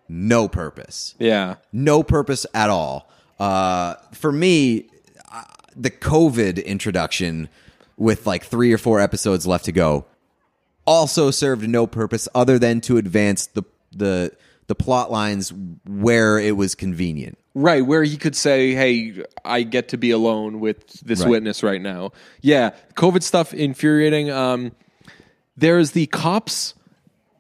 no purpose yeah no purpose at all. Uh, for me, uh, the COVID introduction with like three or four episodes left to go also served no purpose other than to advance the the the plot lines where it was convenient. Right, where he could say, "Hey, I get to be alone with this Right. witness right now." Yeah, COVID stuff infuriating. Um, there's the cops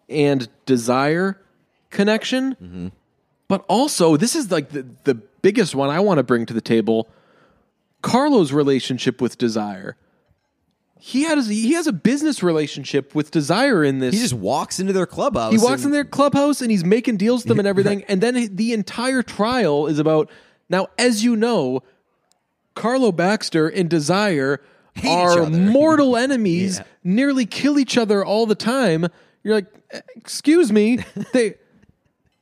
and desire connection, but also this is like the the biggest one I want to bring to the table. Carlo's relationship with desire. He has he has a business relationship with desire in this. He just walks into their clubhouse. He walks and- in their clubhouse and he's making deals with them and (laughs) everything. And then the entire trial is about now, as you know, Carlo Baxter and Desire each are other. mortal (laughs) enemies, Yeah. nearly kill each other all the time. You're like, "Eh, excuse me, (laughs) they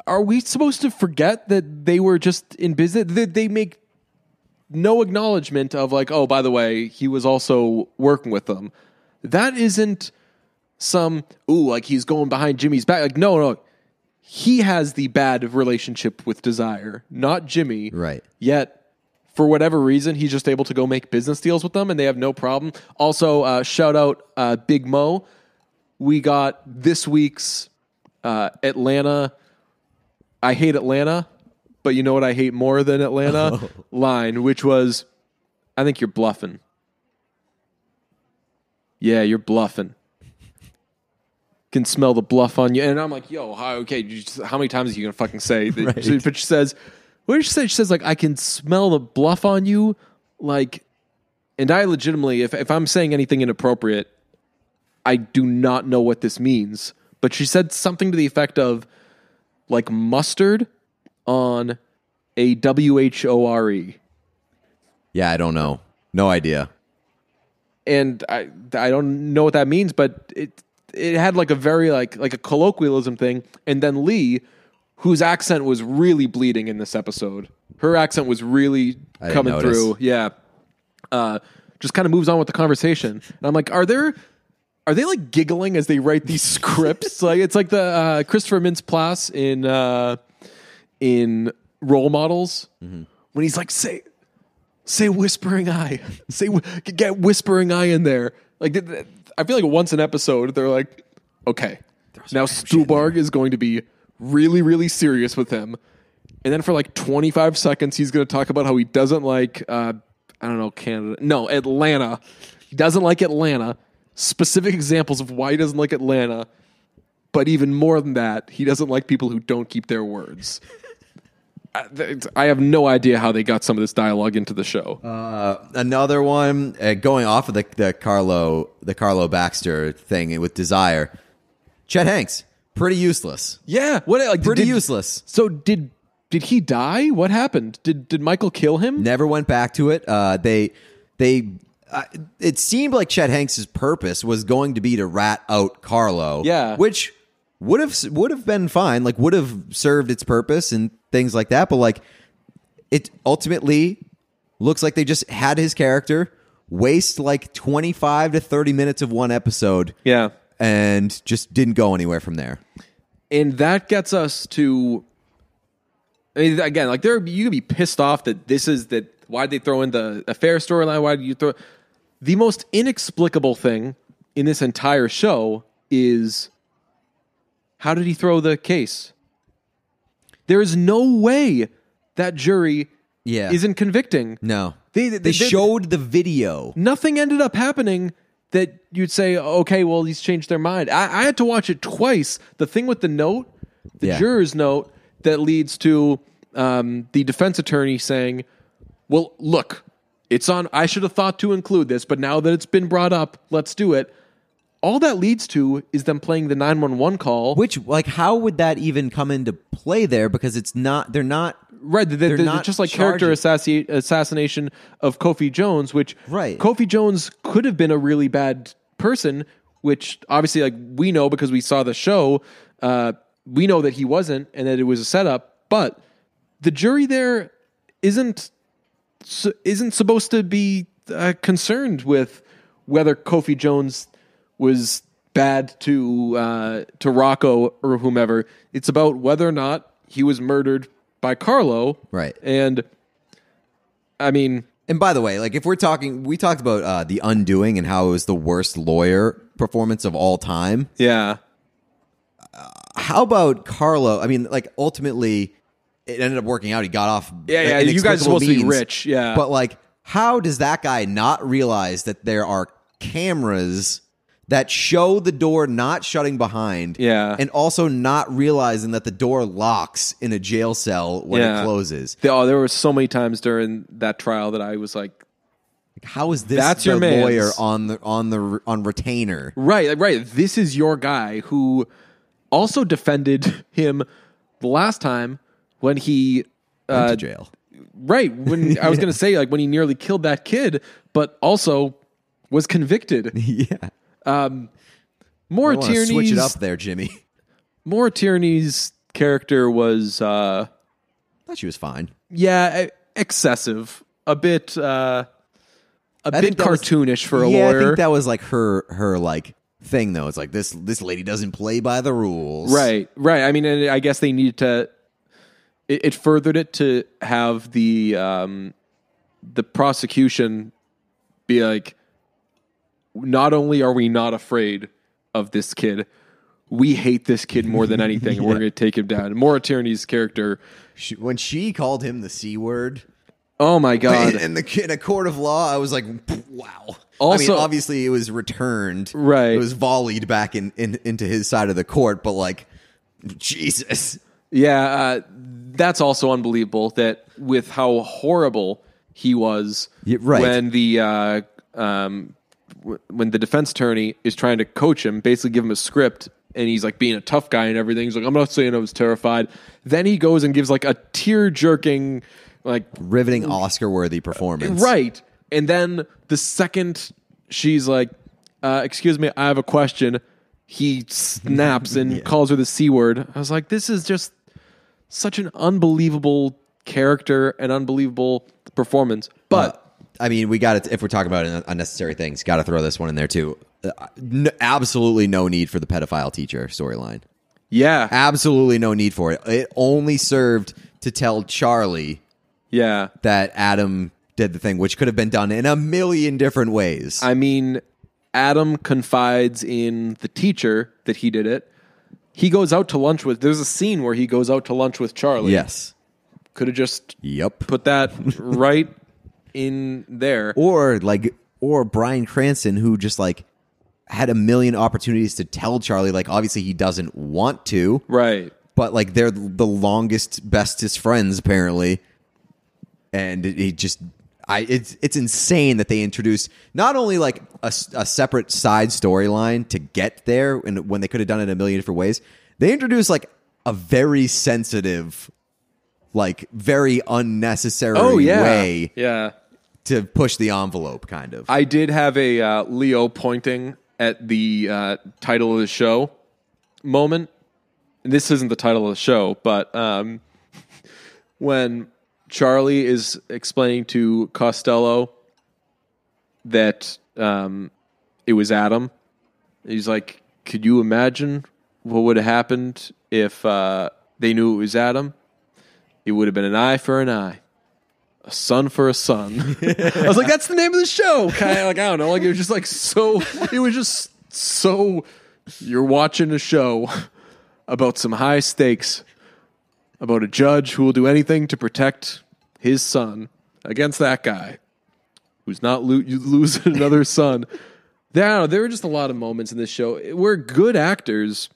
are we supposed to forget that they were just in business? That they make no acknowledgement of like, oh, by the way, he was also working with them. That isn't some ooh, like he's going behind Jimmy's back. Like, no, no. He has the bad relationship with Desire, not Jimmy. Right. Yet, for whatever reason, he's just able to go make business deals with them and they have no problem. Also, uh, shout out uh, Big Mo. We got this week's uh, Atlanta. I hate Atlanta, but you know what I hate more than Atlanta? (laughs) Oh. line, which was, I think you're bluffing. Yeah, you're bluffing. Can smell the bluff on you, and I'm like, "Yo, how, okay, just- how many times are you gonna fucking say?" That? Right. But she says, "What did she say?" She says, "Like I can smell the bluff on you," like, and I legitimately, if if I'm saying anything inappropriate, I do not know what this means. But she said something to the effect of, like mustard on a a W H O R E. Yeah, I don't know. No idea. and I I don't know what that means, but it it had like a very like like a colloquialism thing, and then Lee, whose accent was really bleeding in this episode, her accent was really I coming through. Yeah, uh, just kind of moves on with the conversation, and I'm like, are there? Are they like giggling as they write these (laughs) scripts? like it's like the uh, Christopher Mintz-Plasse in uh, in Role Models Mm-hmm. when he's like, say say whispering eye (laughs) say get whispering eye in there. Like i feel like once an episode they're like okay now stuhlbarg is going to be really really serious with him. And then for like 25 seconds he's going to talk about how he doesn't like uh, i don't know canada no atlanta. He doesn't like atlanta. Specific examples of why he doesn't like atlanta. But even more than that he doesn't like people who don't keep their words I- have no idea how they got some of this dialogue into the show. Another one uh, going off of the the Carlo the Carlo Baxter thing with Desire. Chet Hanks, pretty useless. yeah, what like Pretty did- useless. So did did he die? What happened? Did did Michael kill him? Never went back to it. Uh, they they. Uh, it seemed like Chet Hanks's purpose was going to be to rat out Carlo. Yeah. which would have would have been fine. Like would have served its purpose and things like that. But like it ultimately looks like they just had his character waste like twenty five to thirty minutes of one episode. Yeah. and just didn't go anywhere from there. and that gets us to I mean, again like there you could be pissed off that this is that why did they throw in the affair storyline why did you throw the most inexplicable thing in this entire show is how did he throw the case there is no way that jury Yeah. isn't convicting No, They- they, they- showed the video. nothing ended up happening that you'd say, okay, well, he's changed their mind. I, I had to watch it twice. The thing with the note, the Yeah. juror's note, that leads to um, the defense attorney saying, well, look, it's on. I should have thought to include this, but now that it's been brought up, let's do it. All that leads to is them playing the 911 call. Which, like, how would that even come into play there? Because it's not. They're not. Right, the, the, They're the- not just like character assassi- assassination of Kofi Jones, which Right. Kofi Jones could have been a really bad person, which obviously like we know because we saw the show. Uh, we know that he wasn't, and that it was a setup. But the jury there isn't isn't supposed to be uh, concerned with whether Kofi Jones was bad to uh, to Rocco or whomever. It's about whether or not he was murdered by Carlo. Right. And I mean, And by the way, like, if we're talking, we talked about uh, the Undoing and how it was the worst lawyer performance of all time. yeah, How about Carlo? I mean, like, ultimately, it ended up working out. He got off. Yeah, yeah, you guys are supposed to be rich, yeah. but like, how does that guy not realize that there are cameras? That show the door not shutting behind, Yeah. and also not realizing that the door locks in a jail cell when Yeah. it closes. There- oh, there were so many times during that trial that I was like, How is this That's the your man's. lawyer on the on the on retainer? right, like, right. This is your guy who also defended him the last time when he Went uh, to jail. Right. When I was (laughs) going to say, like, when he nearly killed that kid, but also was convicted. (laughs) yeah. More I wanna switch it up there, Jimmy. (laughs) Maura Tierney's character was, uh, thought she was fine. yeah, excessive. A bit, uh, a I bit think that was- cartoonish for a yeah, lawyer. I think that was like her her like thing though. It's like this this lady doesn't play by the rules. Right, right. I mean, and I guess they needed to. It, it furthered it to have the um, the prosecution be like, not only are we not afraid of this kid, we hate this kid more than anything, and we're (laughs) going to take him down. Maura Tierney's character. She, when she called him the c word Oh my god! (laughs) in, the in a court of law, I was like, wow. I Also- mean, obviously, it was returned. Right. It was volleyed back in, in into his side of the court, but like, Jesus. Yeah, uh, that's also unbelievable. That with how horrible he was Yeah, right. when the uh, um, w- when the defense attorney is trying to coach him, basically give him a script, and he's like being a tough guy and everything. He's like, "I'm not saying I was terrified." Then he goes and gives like a tear jerking, like Riveting Oscar worthy performance. right, and then the second she's like, uh, "Excuse me, I have a question." He snaps and (laughs) calls her the c word. I was like, "This is just such an unbelievable character and unbelievable performance." But I mean, we got to, if we're talking about unnecessary things, got to throw this one in there too. Uh, n- absolutely no need for the pedophile teacher storyline. yeah, Absolutely no need for it. It only served to tell Charlie yeah. that Adam did the thing, which could have been done in a million different ways. I mean, Adam confides in the teacher that he did it. He goes out to lunch with. There's a scene where he goes out to lunch with Charlie. yes. could have just Yep. put that (laughs) right in there. Or like, or Bryan Cranston, who just like had a million opportunities to tell Charlie, like, obviously he doesn't want to, Right. but like they're the longest, bestest friends apparently, and it, it just. I, it's it's insane that they introduced not only like a, a separate side storyline to get there, and when they could have done it a million different ways, they introduced like a very sensitive like very unnecessary Oh yeah, way yeah. To push the envelope, kind of. I did have a uh, Leo pointing at the uh, title of the show moment. This isn't the title of the show, but um, (laughs) when Charlie is explaining to Costello that um, it was Adam, he's like, "Could you imagine what would have happened if uh, they knew it was Adam? It would have been an eye for an eye." A son for a son. I was like, that's the name of the show. Kind of like I don't know, like it was just like so. It was just so. You're watching a show about some high stakes, about a judge who will do anything to protect his son against that guy who's not lo- losing (laughs) another son. Know, there were just a lot of moments in this show where good actors.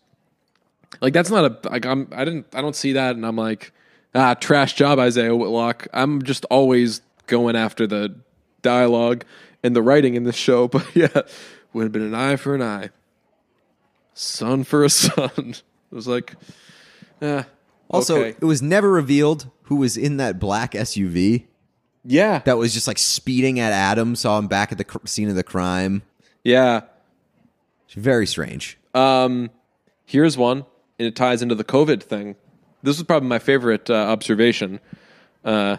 Like that's not a like I'm I didn't I don't see that and I'm like ah trash job Isiah Whitlock. I'm just always going after the dialogue and the writing in this show. (laughs) But yeah, would have been an eye for an eye, son for a (laughs) son. it was like, eh, also, okay. it was never revealed who was in that black SUV yeah, that was just like speeding at Adam. Saw him back at the cr- scene of the crime. yeah. It's very strange. Um, here's one, and it ties into the COVID thing. This was probably my favorite uh, observation. Uh,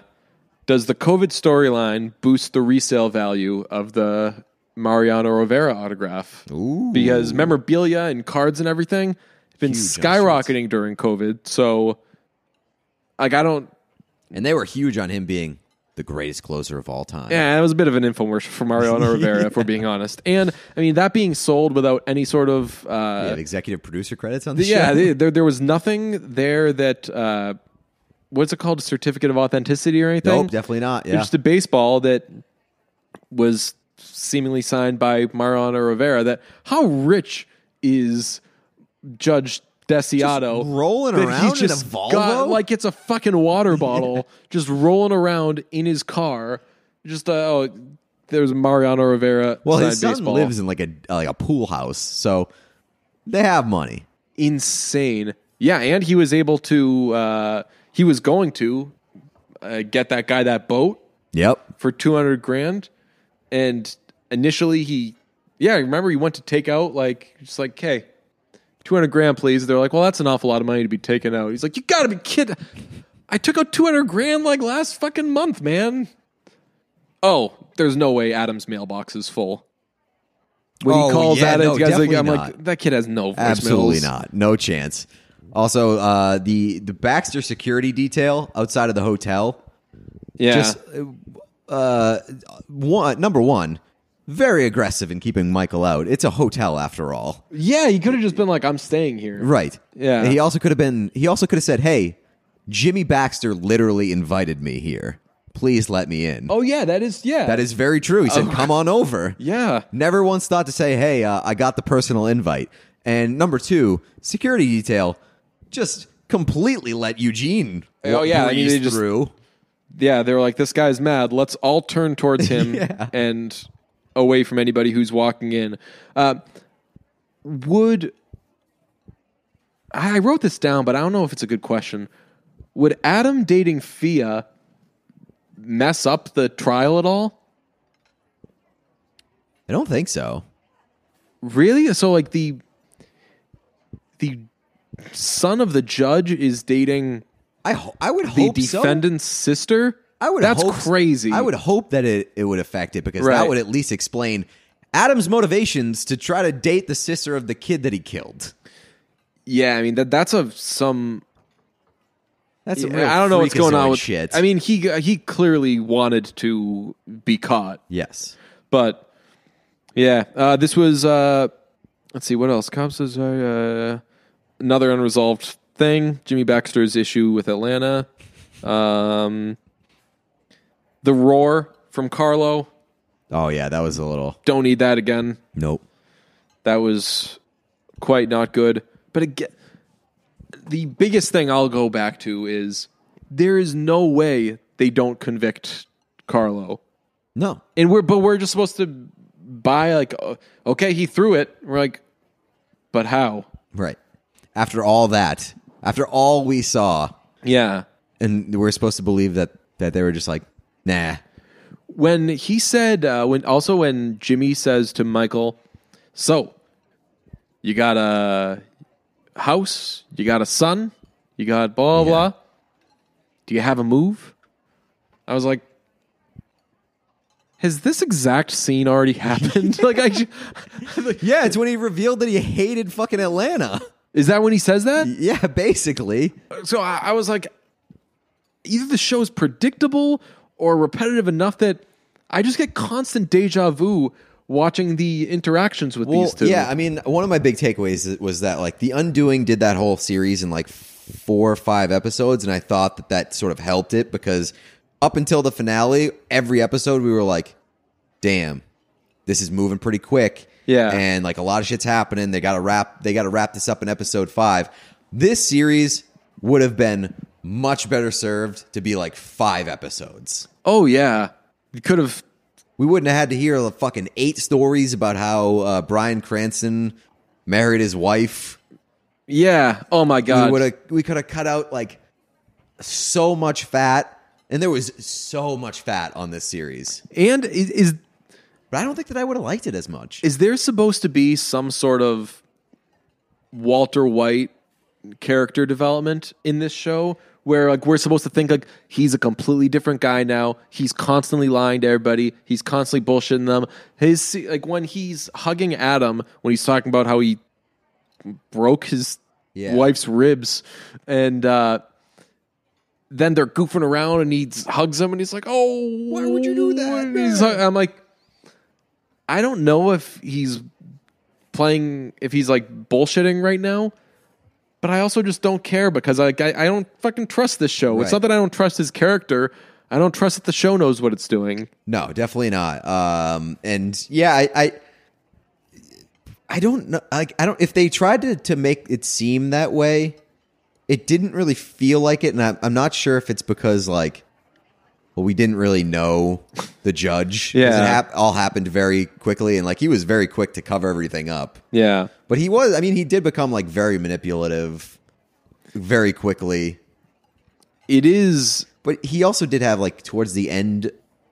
does the COVID storyline boost the resale value of the Mariano Rivera autograph? Ooh. Because memorabilia and cards and everything have been Huge skyrocketing during COVID. So, like, I don't. And they were huge on him being the greatest closer of all time. Yeah, it was a bit of an infomercial for Mariano (laughs) Rivera, if we're being honest. And I mean, that being sold without any sort of uh, have executive producer credits on the yeah, show. they, there there was nothing there that uh, what's it called, a certificate of authenticity or anything? nope, definitely not. Yeah. Just a baseball that was seemingly signed by Mariano Rivera. That how rich is Judge Desiato Just rolling around in a just Volvo? got- like it's a fucking water (laughs) bottle, just rolling around in his car. Just uh, oh, there's Mariano Rivera. well, his son baseball. lives in like a like a pool house, so they have money. insane. Yeah, and he was able to. Uh, he was going to uh, get that guy that boat Yep. for two hundred grand, and initially he, yeah, remember he went to take out like just like, hey, two hundred grand, please. They're like, well, that's an awful lot of money to be taken out. He's like, you got to be kidding! I took out two hundred grand like last fucking month, man. Oh, there's no way Adam's mailbox is full. When Oh, he calls yeah, at no, guys like, I'm like, that kid has no voicemails. Absolutely not. No chance. Also, uh, the the Baxter security detail outside of the hotel. Yeah. Just uh, one number one, very aggressive in keeping Michael out. It's a hotel after all. Yeah, he could have just been like, "I'm staying here." Right. Yeah. And he also could have been. He also could have said, "Hey, Jimmy Baxter literally invited me here. Please let me in." Oh yeah, that is yeah. That is very true. He said, "Come on over." yeah. Never once thought to say, "Hey, uh, I got the personal invite." And number two, security detail just completely let Eugene. Oh, yeah, I mean, breeze they just- through. Yeah, they were like, "This guy's mad. Let's all turn towards (laughs) him Yeah. and away from anybody who's walking in." Uh, would I wrote this down, but I don't know if it's a good question. Would Adam dating Fia mess up the trial at all? I don't think so. Really? So like the the son of the judge is dating I ho- I would the hope so. defendant's sister. I would. That's hope, crazy. I would hope that it, it would affect it because Right. that would at least explain Adam's motivations to try to date the sister of the kid that he killed. Yeah, I mean that that's a some. That's some Yeah, real I don't know what's going on with shit. I mean, he he clearly wanted to be caught, yes. but yeah, uh, this was. Uh, let's see what else. Cops says uh, another unresolved thing. Jimmy Baxter's issue with Atlanta. Um, the roar from Carlo. Oh yeah, that was a little. Don't need that again. Nope. That was quite not good. But again, the biggest thing I'll go back to is there is no way they don't convict Carlo. No. And we're but we're just supposed to buy like uh, okay, he threw it. We're like but how? Right. After all that, after all we saw, Yeah. and we're supposed to believe that that they were just like, nah. when he said uh, when also when Jimmy says to Michael, "So, you got a house, you got a son, you got blah blah. Yeah. blah. Do you have a move?" I was like, "Has this exact scene already (laughs) happened?" (laughs) like, I (laughs) Yeah, it's when he revealed that he hated fucking Atlanta. is that when he says that? Yeah, basically. so I, I was like, either the show is predictable or repetitive enough that I just get constant deja vu watching the interactions with Well, these two. yeah, I mean, one of my big takeaways was that like The Undoing did that whole series in like four or five episodes, and I thought that that sort of helped it because up until the finale, every episode we were like, "Damn, this is moving pretty quick." Yeah. and like a lot of shit's happening. They got to wrap. They got to wrap this up in episode five. This series would have been much better served to be like five episodes. Oh yeah, you could have. We wouldn't have had to hear the fucking eight stories about how uh, Bryan Cranston married his wife. Yeah. Oh my We god. would have. We could have cut out like so much fat, and there was so much fat on this series. and is, is But I don't think that I would have liked it as much. is there supposed to be some sort of Walter White character development in this show? Where like we're supposed to think like he's a completely different guy now. He's constantly lying to everybody. He's constantly bullshitting them. His like when he's hugging Adam, when he's talking about how he broke his Yeah. wife's ribs, and uh, then they're goofing around, and he hugs him, and he's like, "Oh, Why would you do that, he's I'm like, I don't know if he's playing, if he's like bullshitting right now, but I also just don't care because like I, I don't fucking trust this show. It's Right. not that I don't trust his character. I don't trust that the show knows what it's doing. No, definitely not. Um, and yeah, I, I, I don't know. Like, I don't. If they tried to to make it seem that way, it didn't really feel like it. And I, I'm not sure if it's because like, well, we didn't really know the judge. Yeah. it hap- all happened very quickly, and like he was very quick to cover everything up. Yeah. But he was. I mean, he did become like very manipulative, very quickly. It is But he also did have like towards the end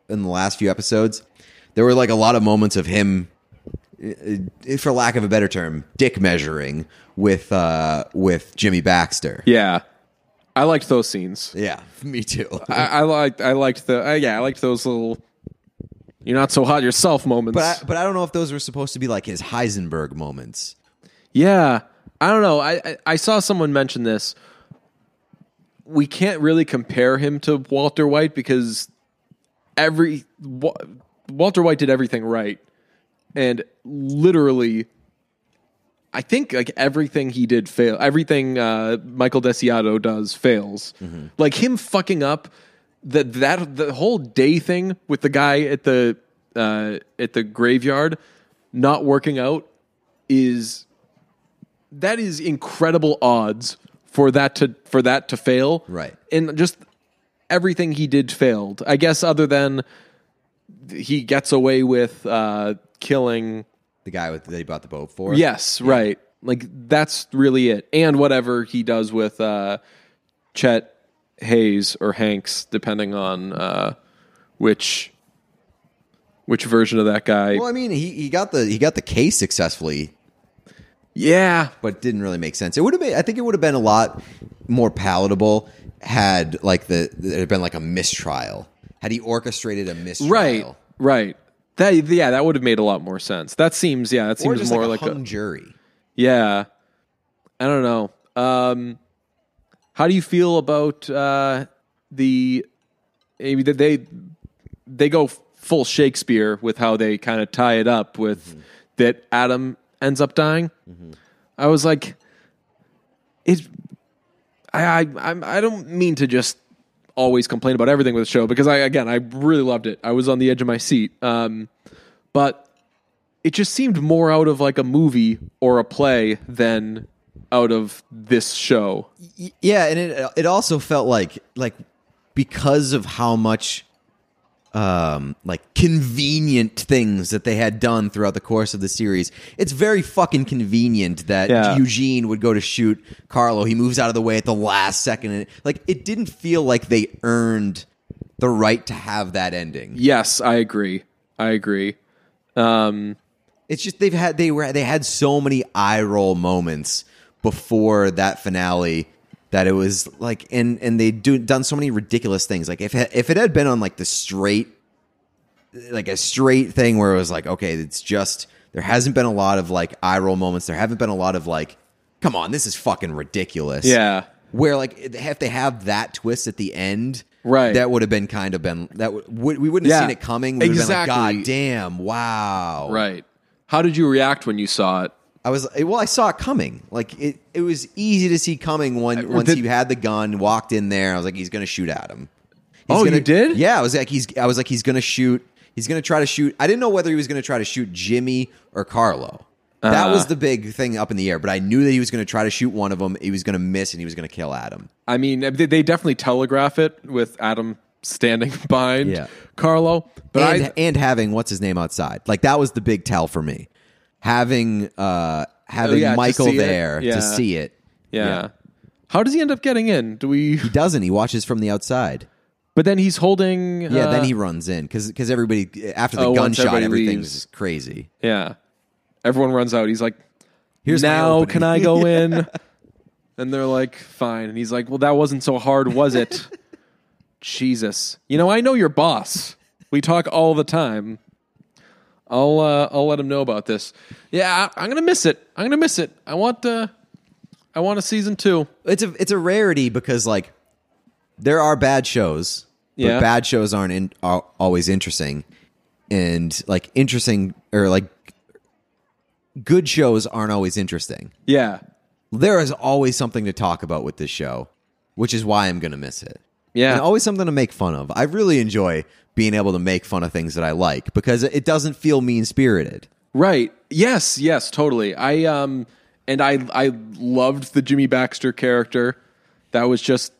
in the last few episodes, there were like a lot of moments of him, uh, for lack of a better term, dick measuring with uh with Jimmy Baxter. yeah. I liked those scenes. Yeah, (laughs) me too. I, I liked I liked the uh, yeah I liked those little you're not so hot yourself moments. but I, but I don't know if those were supposed to be like his Heisenberg moments. Yeah, I don't know. I, I I saw someone mention this. We can't really compare him to Walter White because every Wa- Walter White did everything right, and literally, I think like everything he did fail. Everything uh, Michael Desiato does fails. Like him fucking up that that the whole day thing with the guy at the uh, at the graveyard not working out is that is incredible odds for that to for that to fail. Right. And just everything he did failed. I guess other than he gets away with uh, killing. The guy with that he bought the boat for. Yes, right. Like that's really it. And whatever he does with uh, Chet Hayes or Hanks, depending on uh, which which version of that guy. Well, I mean, he, he got the he got the case successfully Yeah, but didn't really make sense. It would have been. I think it would have been a lot more palatable had like the it had been like a mistrial. Had he orchestrated a mistrial, right, right. That yeah, that would have made a lot more sense. That seems yeah, that seems more like like, a a, jury? yeah. I don't know. Um, how do you feel about uh, the? Maybe that they they go full Shakespeare with how they kind of tie it up with Mm-hmm. that Adam ends up dying. I was like, it. I I I don't mean to just always complain about everything with the show because I again I really loved it. I was on the edge of my seat. Um, but it just seemed more out of like a movie or a play than out of this show. Yeah, and it it also felt like like because of how much um like convenient things that they had done throughout the course of the series. It's very fucking convenient that Yeah. Eugene would go to shoot Carlo. He moves out of the way at the last second and like it didn't feel like they earned the right to have that ending. Yes, I agree. I agree. Um, It's just they've had they were they had so many eye roll moments before that finale that it was like and and they do done so many ridiculous things. Like if it, if it had been on like the straight like a straight thing where it was like okay, it's just there hasn't been a lot of like eye roll moments. There haven't been a lot of like come on, this is fucking ridiculous. yeah. Where like if they have that twist at the end, Right. That would have been kind of been that would we wouldn't have Yeah. seen it coming. We would have been like, Exactly. God damn, wow, Right. How did you react when you saw it? I was eh, well. I saw it coming. Like it, it was easy to see coming when uh, once did- he had the gun, walked in there. I was like, he's going to shoot at him. He's Oh, you gonna- did? Yeah, I was like, he's. I was like, he's going to shoot. He's going to try to shoot. I didn't know whether he was going to try to shoot Jimmy or Carlo. That Uh. was the big thing up in the air. But I knew that he was going to try to shoot one of them. He was going to miss, and he was going to kill Adam. I mean, uh, they, they definitely telegraph it with Adam standing (laughs) behind Yeah. Carlo. But and I, and having what's his name outside. Like that was the big tell for me. Having uh having Oh, yeah, Michael it. there Yeah. to see it. yeah. How does he end up getting in? Do we? He doesn't. He watches from the outside. But then he's holding. Yeah, uh, then he runs in because because everybody after the Oh, gunshot, everything's leaves. crazy. Yeah. Everyone runs out. He's like, Here's now can I go (laughs) in? and they're like, fine. And he's like, well, that wasn't so hard, was it? (laughs) Jesus. You know, I know your boss. We talk all the time. I'll uh, I'll let him know about this. Yeah, I, I'm gonna miss it. I'm gonna miss it. I want uh, I want a season two. It's a it's a rarity because like there are bad shows, but Yeah. bad shows aren't in, are always interesting, and like interesting or like good shows aren't always interesting. Yeah, There is always something to talk about with this show, which is why I'm gonna miss it. yeah. and always something to make fun of. I really enjoy being able to make fun of things that I like because it doesn't feel mean spirited. Right. Yes, yes, totally. I um and I I loved the Jimmy Baxter character. That was just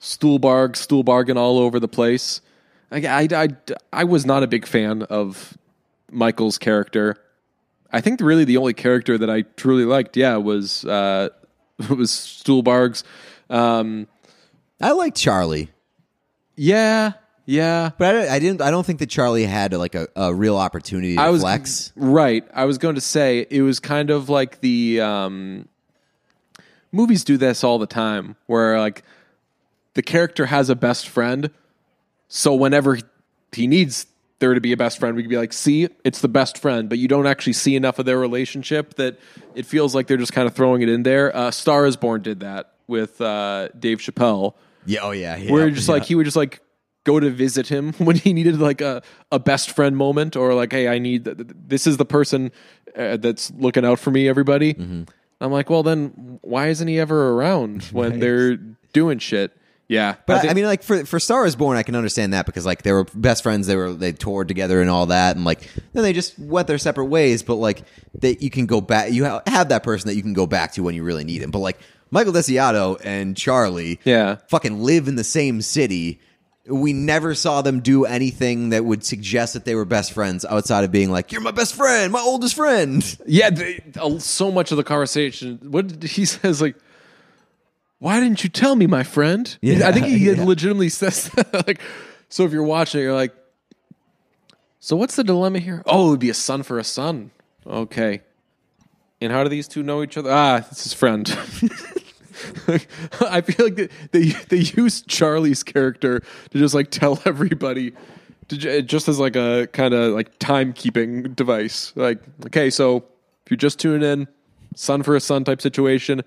Stuhlbarg, Stuhlbargen all over the place. I, I, I, I was not a big fan of Michael's character. I think really the only character that I truly liked, yeah, was uh (laughs) was Stuhlbarg's. Um I liked Charlie, yeah, yeah. but I, I didn't. I don't think that Charlie had like a, a real opportunity to I was flex. right. I was going to say it was kind of like the um, movies do this all the time, where like the character has a best friend, so whenever he needs there to be a best friend, we can be like, "See, it's the best friend," but you don't actually see enough of their relationship that it feels like they're just kind of throwing it in there. Uh, Star is Born did that with uh, Dave Chappelle Yeah. Oh yeah. yeah where just like he would just like go to visit him (laughs) when he needed like a, a best friend moment or like hey i need th- th- this is the person uh, that's looking out for me everybody Mm-hmm. i'm like well then why isn't he ever around (laughs) when they're doing shit yeah But I, think- I mean, like for for Star is Born, I can understand that because like they were best friends. They were they toured together and all that, and like then they just went their separate ways. But like that, you can go back. You ha- have that person that you can go back to when you really need him. But like Michael Desiato and Charlie, Yeah. fucking live in the same city. We never saw them do anything that would suggest that they were best friends outside of being like, "You're my best friend, my oldest friend." yeah they, uh, so much of the conversation what did he (laughs) says like why didn't you tell me my friend? Yeah, i think he yeah. (laughs) legitimately says (laughs) that like so if you're watching you're like so what's the dilemma here? Oh it would be a son for a son. Okay. And how do these two know each other? Ah it's his friend (laughs) i feel like they, they they use charlie's character to just like tell (laughs) everybody to, just as like a kind of like timekeeping device. Like okay so if you're just tuning in son for a son type situation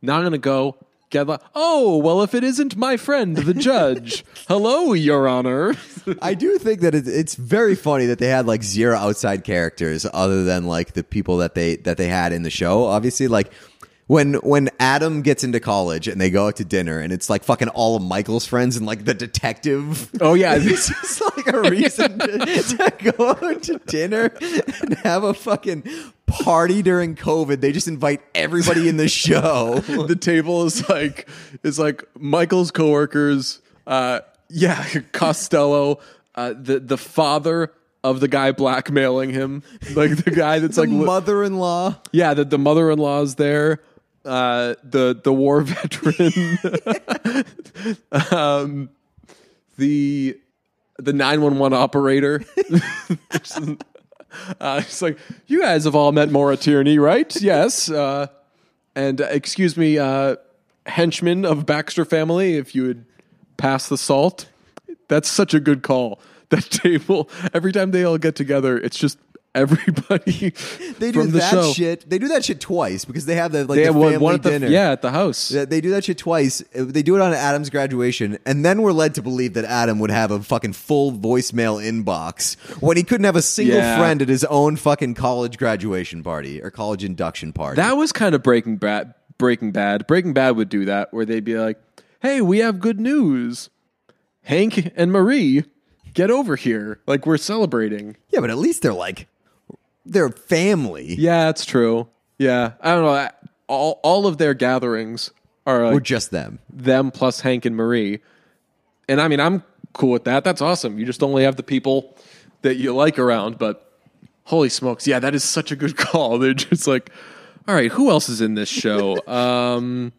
now i'm gonna go. Get the oh well if it isn't my friend the judge. (laughs) Hello your honor. I do think that it, it's very funny that they had like zero outside characters other than like the people that they that they had in the show. Obviously, like when when Adam gets into college and they go out to dinner and it's like fucking all of Michael's friends and like the detective. Oh, yeah. (laughs) it's just like a reason to, to (laughs) go out to dinner and have a fucking party during COVID. They just invite everybody in the show. (laughs) the table is like is like Michael's coworkers. Uh, yeah, Costello, uh, the the father of the guy blackmailing him, like the guy that's The like mother-in-law. yeah, that the mother-in-law's there, uh, the the war (laughs) veteran, um, the the nine one one operator. (laughs) uh, it's like you guys have all met Maura Tierney, right? Yes. Uh, and uh, excuse me, uh, henchman of Baxter family, if you would pass the salt. That's such a good call. That table, every time they all get together, it's just everybody (laughs) They do the that show. shit. They do that shit twice because they have the like They the have family one, at the dinner. yeah at the house. Yeah, They do that shit twice. They do it on Adam's graduation, and then we're led to believe that Adam would have a fucking full voicemail inbox when he couldn't have a single Yeah. friend at his own fucking college graduation party or college induction party. That was kind of Breaking Bad. Breaking Bad. Breaking Bad would do that, where they'd be like, "Hey, we have good news. Hank and Marie, get over here. Like we're celebrating." yeah, but at least they're like they're family. Yeah, that's true. Yeah, I don't know. I- All all of their gatherings are We're just them. them plus Hank and Marie, and I mean, I'm cool with that. That's awesome. You just only have the people that you like around, but. Holy smokes. Yeah, that is such a good (laughs) call. They're just like, all right, who else is in this show? (laughs) Um,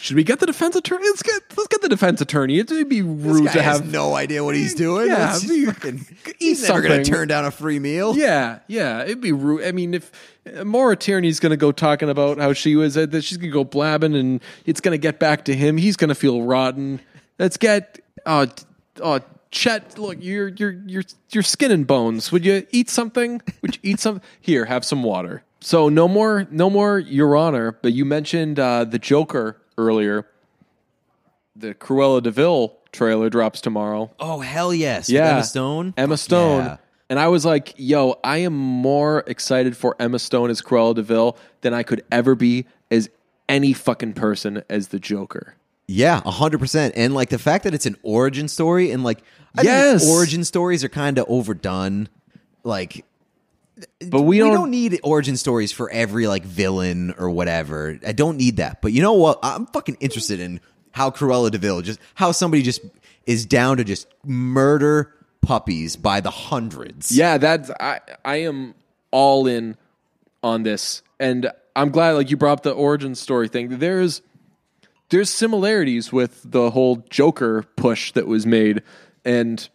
should we get the defense attorney? Let's get let's get the defense attorney. It'd be rude to have no idea what he's doing. Yeah, It's be- fucking- he's never going to something. turn down a free meal. Yeah, yeah, it'd be rude. I mean, if uh, Maura Tierney's going to go talking about how she was, uh, that she's going to go blabbing, and it's going to get back to him, he's going to feel rotten. Let's get, t- oh, Chet, look, you're you're you're you're skin and bones. Would you eat something? Would you eat some? Here, have some water. So no more, no more, Your Honor. But you mentioned uh, the Joker earlier. The Cruella de Vil trailer drops tomorrow. Oh hell yes! With Yeah, Emma Stone. Emma Stone. yeah. And I was like, yo, I am more excited for Emma Stone as Cruella de Vil than I could ever be as any fucking person as the Joker. Yeah, hundred percent. And like the fact that it's an origin story, and like I Yes. think origin stories are kind of overdone. Like But we, we don't, don't, need origin stories for every like villain or whatever. I don't need that. But you know what? I'm fucking interested in how Cruella de Vil just how somebody just is down to just murder puppies by the hundreds. Yeah, that's I I am all in on this. And I'm glad like you brought up the origin story thing. There's there's similarities with the whole Joker push that was made and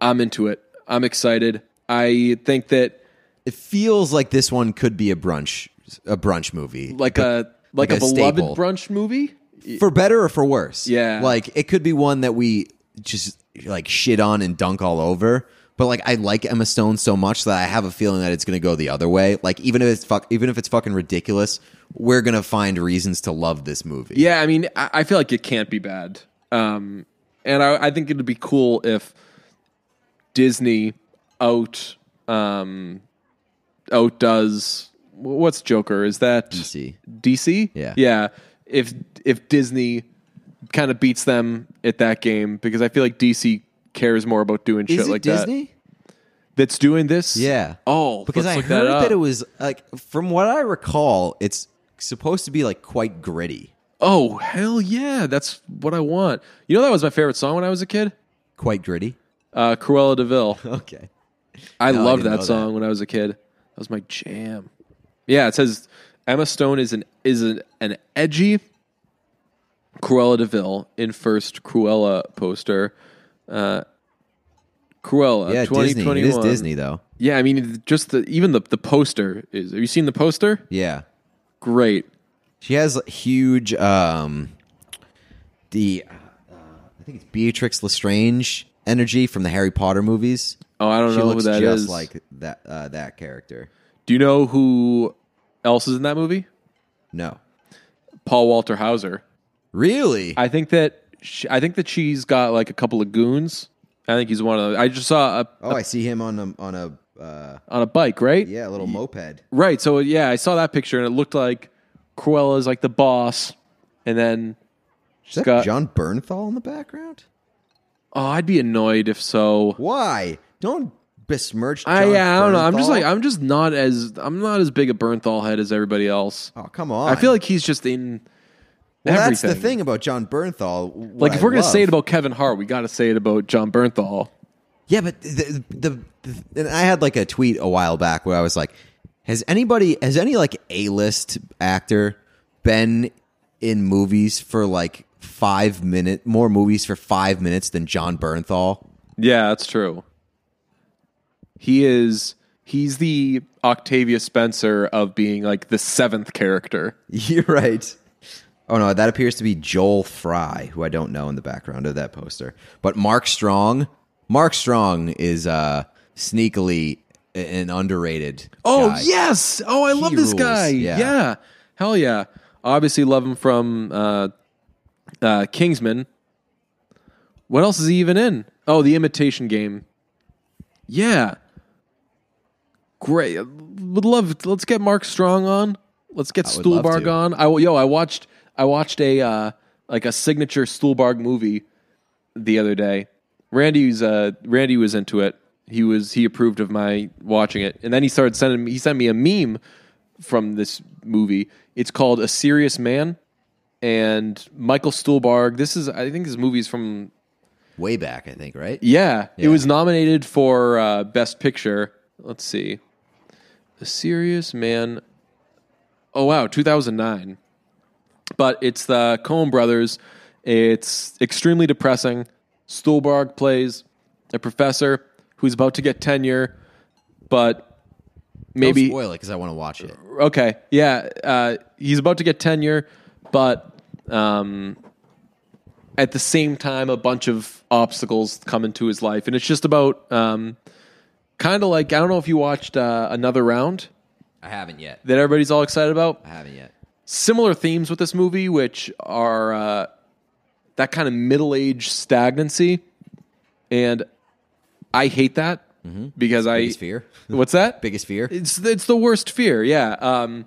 I'm into it. I'm excited. I think that It feels like this one could be a brunch a brunch movie. like a like, like a, a beloved staple. brunch movie. for better or for worse. Yeah. Like it could be one that we just like shit on and dunk all over. But like I like Emma Stone so much that I have a feeling that it's going to go the other way. Like even if it's fuck, even if it's fucking ridiculous, we're going to find reasons to love this movie. Yeah, I mean, I, I feel like it can't be bad. Um, and I, I think it'd be cool if Disney out um, outdoes what's Joker? Is that DC. DC? Yeah. yeah. If if Disney kind of beats them at that game, because I feel like DC cares more about doing Is shit it like that. Disney? That's doing this. Yeah. Oh, Because I heard that, that, it was like from what I recall, it's supposed to be like quite gritty. Oh hell yeah! That's what I want. You know that was my favorite song when I was a kid. Quite gritty. Uh, Cruella de Vil. (laughs) Okay. I No, loved didn't that song when I was a kid. That was my jam. Yeah, it says Emma Stone is an is an, an edgy Cruella de Vil in first Cruella poster. Uh, Cruella, Yeah, twenty Disney. twenty It is. Disney though. Yeah, I mean, just the even the the poster is. Have you seen the poster? Yeah. Great. She has huge um the uh, I think it's Beatrix Lestrange energy from the Harry Potter movies. Oh, I don't She know who looks that just is. like that uh, that character. Do you know who else is in that movie? No. Paul Walter Hauser. Really? I think that she, I think that she's got like a couple of goons. I think he's one of them. I just saw a, oh, I see him on a on a uh, on a bike, right? yeah, a little moped. Right. So yeah, I saw that picture and it looked like Cruella's like the boss, and then Is that got- Jon Bernthal in the background? oh, I'd be annoyed if so. Why? Don't besmirch. Jon I yeah, I don't know. I'm just Bernthal. like I'm just not as I'm not as big a Bernthal head as everybody else. oh come on. I feel like he's just in Well, that's the Everything. thing about Jon Bernthal. what Like if I we're gonna say it about Kevin Hart, we got to say it about Jon Bernthal. Yeah, but the, the, the and I had like a tweet a while back where I was like, "Has anybody, has any like A list actor been in movies for like five minute more movies for five minutes than Jon Bernthal?" Yeah, that's true. He is. He's the Octavia Spencer of being like the seventh character. (laughs) You're right. Oh no, that appears to be Joel Fry, who I don't know in the background of that poster. But Mark Strong, Mark Strong is uh sneakily an underrated. Oh guy. yes! Oh, I love this rules, guy. yeah. Yeah. hell yeah! Obviously, love him from uh, uh, Kingsman. What else is he even in? Oh, The Imitation Game. Yeah, great. Would love. Let's get Mark Strong on. Let's get would love Stuhlbarg to. on. I yo, I watched. I watched a uh, like a signature Stuhlbarg movie the other day. Randy's uh, Randy was into it. He was he approved of my watching it, and then he started sending me. He sent me a meme from this movie. It's called A Serious Man, and Michael Stuhlbarg. This is I think this movie is from way back, I think. Right? yeah. It Yeah. was nominated for uh, Best Picture. Let's see, A Serious Man. Oh wow, two thousand nine. But it's the Coen brothers. It's extremely depressing. Stuhlbarg plays a professor who's about to get tenure, but maybe Don't spoil it because I want to watch it. okay, yeah, uh, he's about to get tenure, but um, at the same time, a bunch of obstacles come into his life, and it's just about um, kind of like I don't know if you watched uh, another round I haven't yet. that everybody's all excited about. I haven't yet. Similar themes with this movie, which are uh, that kind of middle age stagnancy, and I hate that because I Biggest fear. (laughs) What's that? Biggest fear. It's it's the worst fear. Yeah. Um.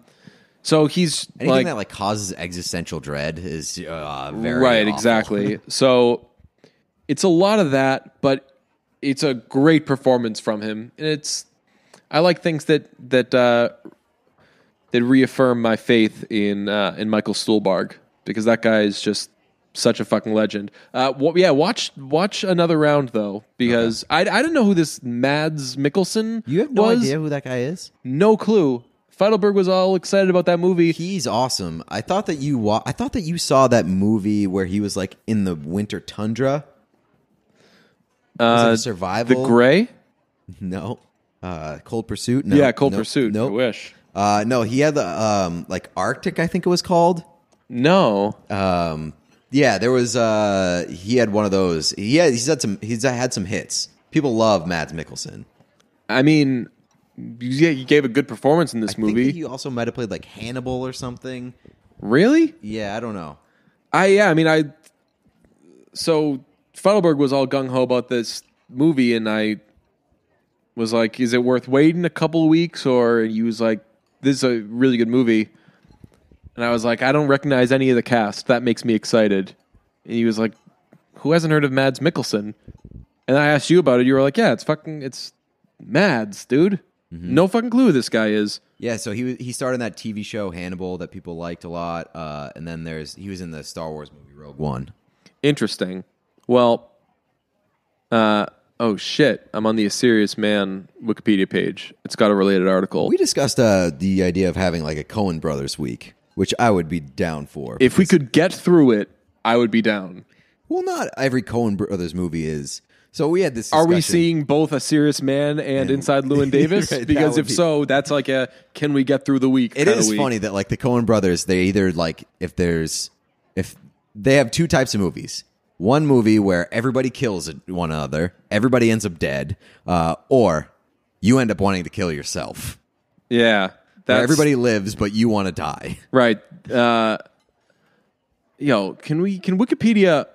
So he's Anything like that like causes existential dread is uh, very right. awful. Exactly. (laughs) so it's a lot of that, but it's a great performance from him, and it's I like things that that uh, that reaffirm my faith in uh, in Michael Stuhlbarg because that guy is just such a fucking legend. Uh, yeah, watch watch another round though because I, I didn't know who this Mads Mikkelsen You have no was. idea who that guy is. No clue. Feidelberg was all excited about that movie. He's awesome. I thought that you wa- I thought that you saw that movie where he was like in the winter tundra. Uh, survival? the Grey? no. Uh, Cold Pursuit. No. yeah, Cold Nope. Pursuit. Nope. Wish. Uh, no, he had the um, like Arctic. I think it was called. No. Um, yeah, there was. Uh, he had one of those. He had. He's had some. He's had some hits. People love Mads Mikkelsen. I mean, yeah, you gave a good performance in this I movie. he also might have played like Hannibal or something. really? Yeah, I don't know. I yeah. I mean, I. So Feidelberg was all gung ho about this movie, and I was like, "Is it worth waiting a couple of weeks?" Or he was like, "This is a really good movie," and I was like, "I don't recognize any of the cast. That makes me excited." And he was like, "Who hasn't heard of Mads Mikkelsen?" And I asked you about it. You were like, "Yeah, it's fucking it's Mads, dude. No fucking clue who this guy is." Yeah, so he was- he starred in that TV show Hannibal that people liked a lot, uh, and then there's he was in the Star Wars movie Rogue One. Interesting. Well, uh, oh shit! I'm on the A Serious Man Wikipedia page. It's got a related article. We discussed uh, the idea of having like a Coen Brothers week, which I would be down for. if we could get through it, I would be down. well, not every Coen Brothers movie is. So we had this. Are we discussion. seeing both A Serious Man and Inside Llewyn (laughs) Davis? Right, because if be- so, that's like a can we get through the week? It is week. funny that like the Coen brothers, they either like if there's if they have two types of movies. One movie where everybody kills one another, everybody ends up dead, uh, or you end up wanting to kill yourself. Yeah, Where that's everybody lives, but you want to die. right. Uh, yo, can we can Wikipedia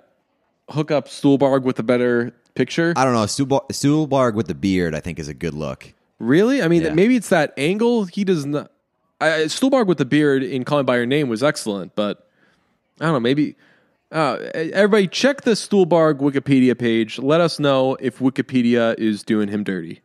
hook up Stuhlbarg with a better picture? I don't know. Stuhlbar- Stuhlbarg with the beard, I think, is a good look. Really? I mean, Yeah. maybe it's that angle. He does not. I, Stuhlbarg with the beard in Call Me by Your Name was excellent, but I don't know. Maybe uh, everybody check the Stuhlbarg Wikipedia page. Let us know if Wikipedia is doing him dirty.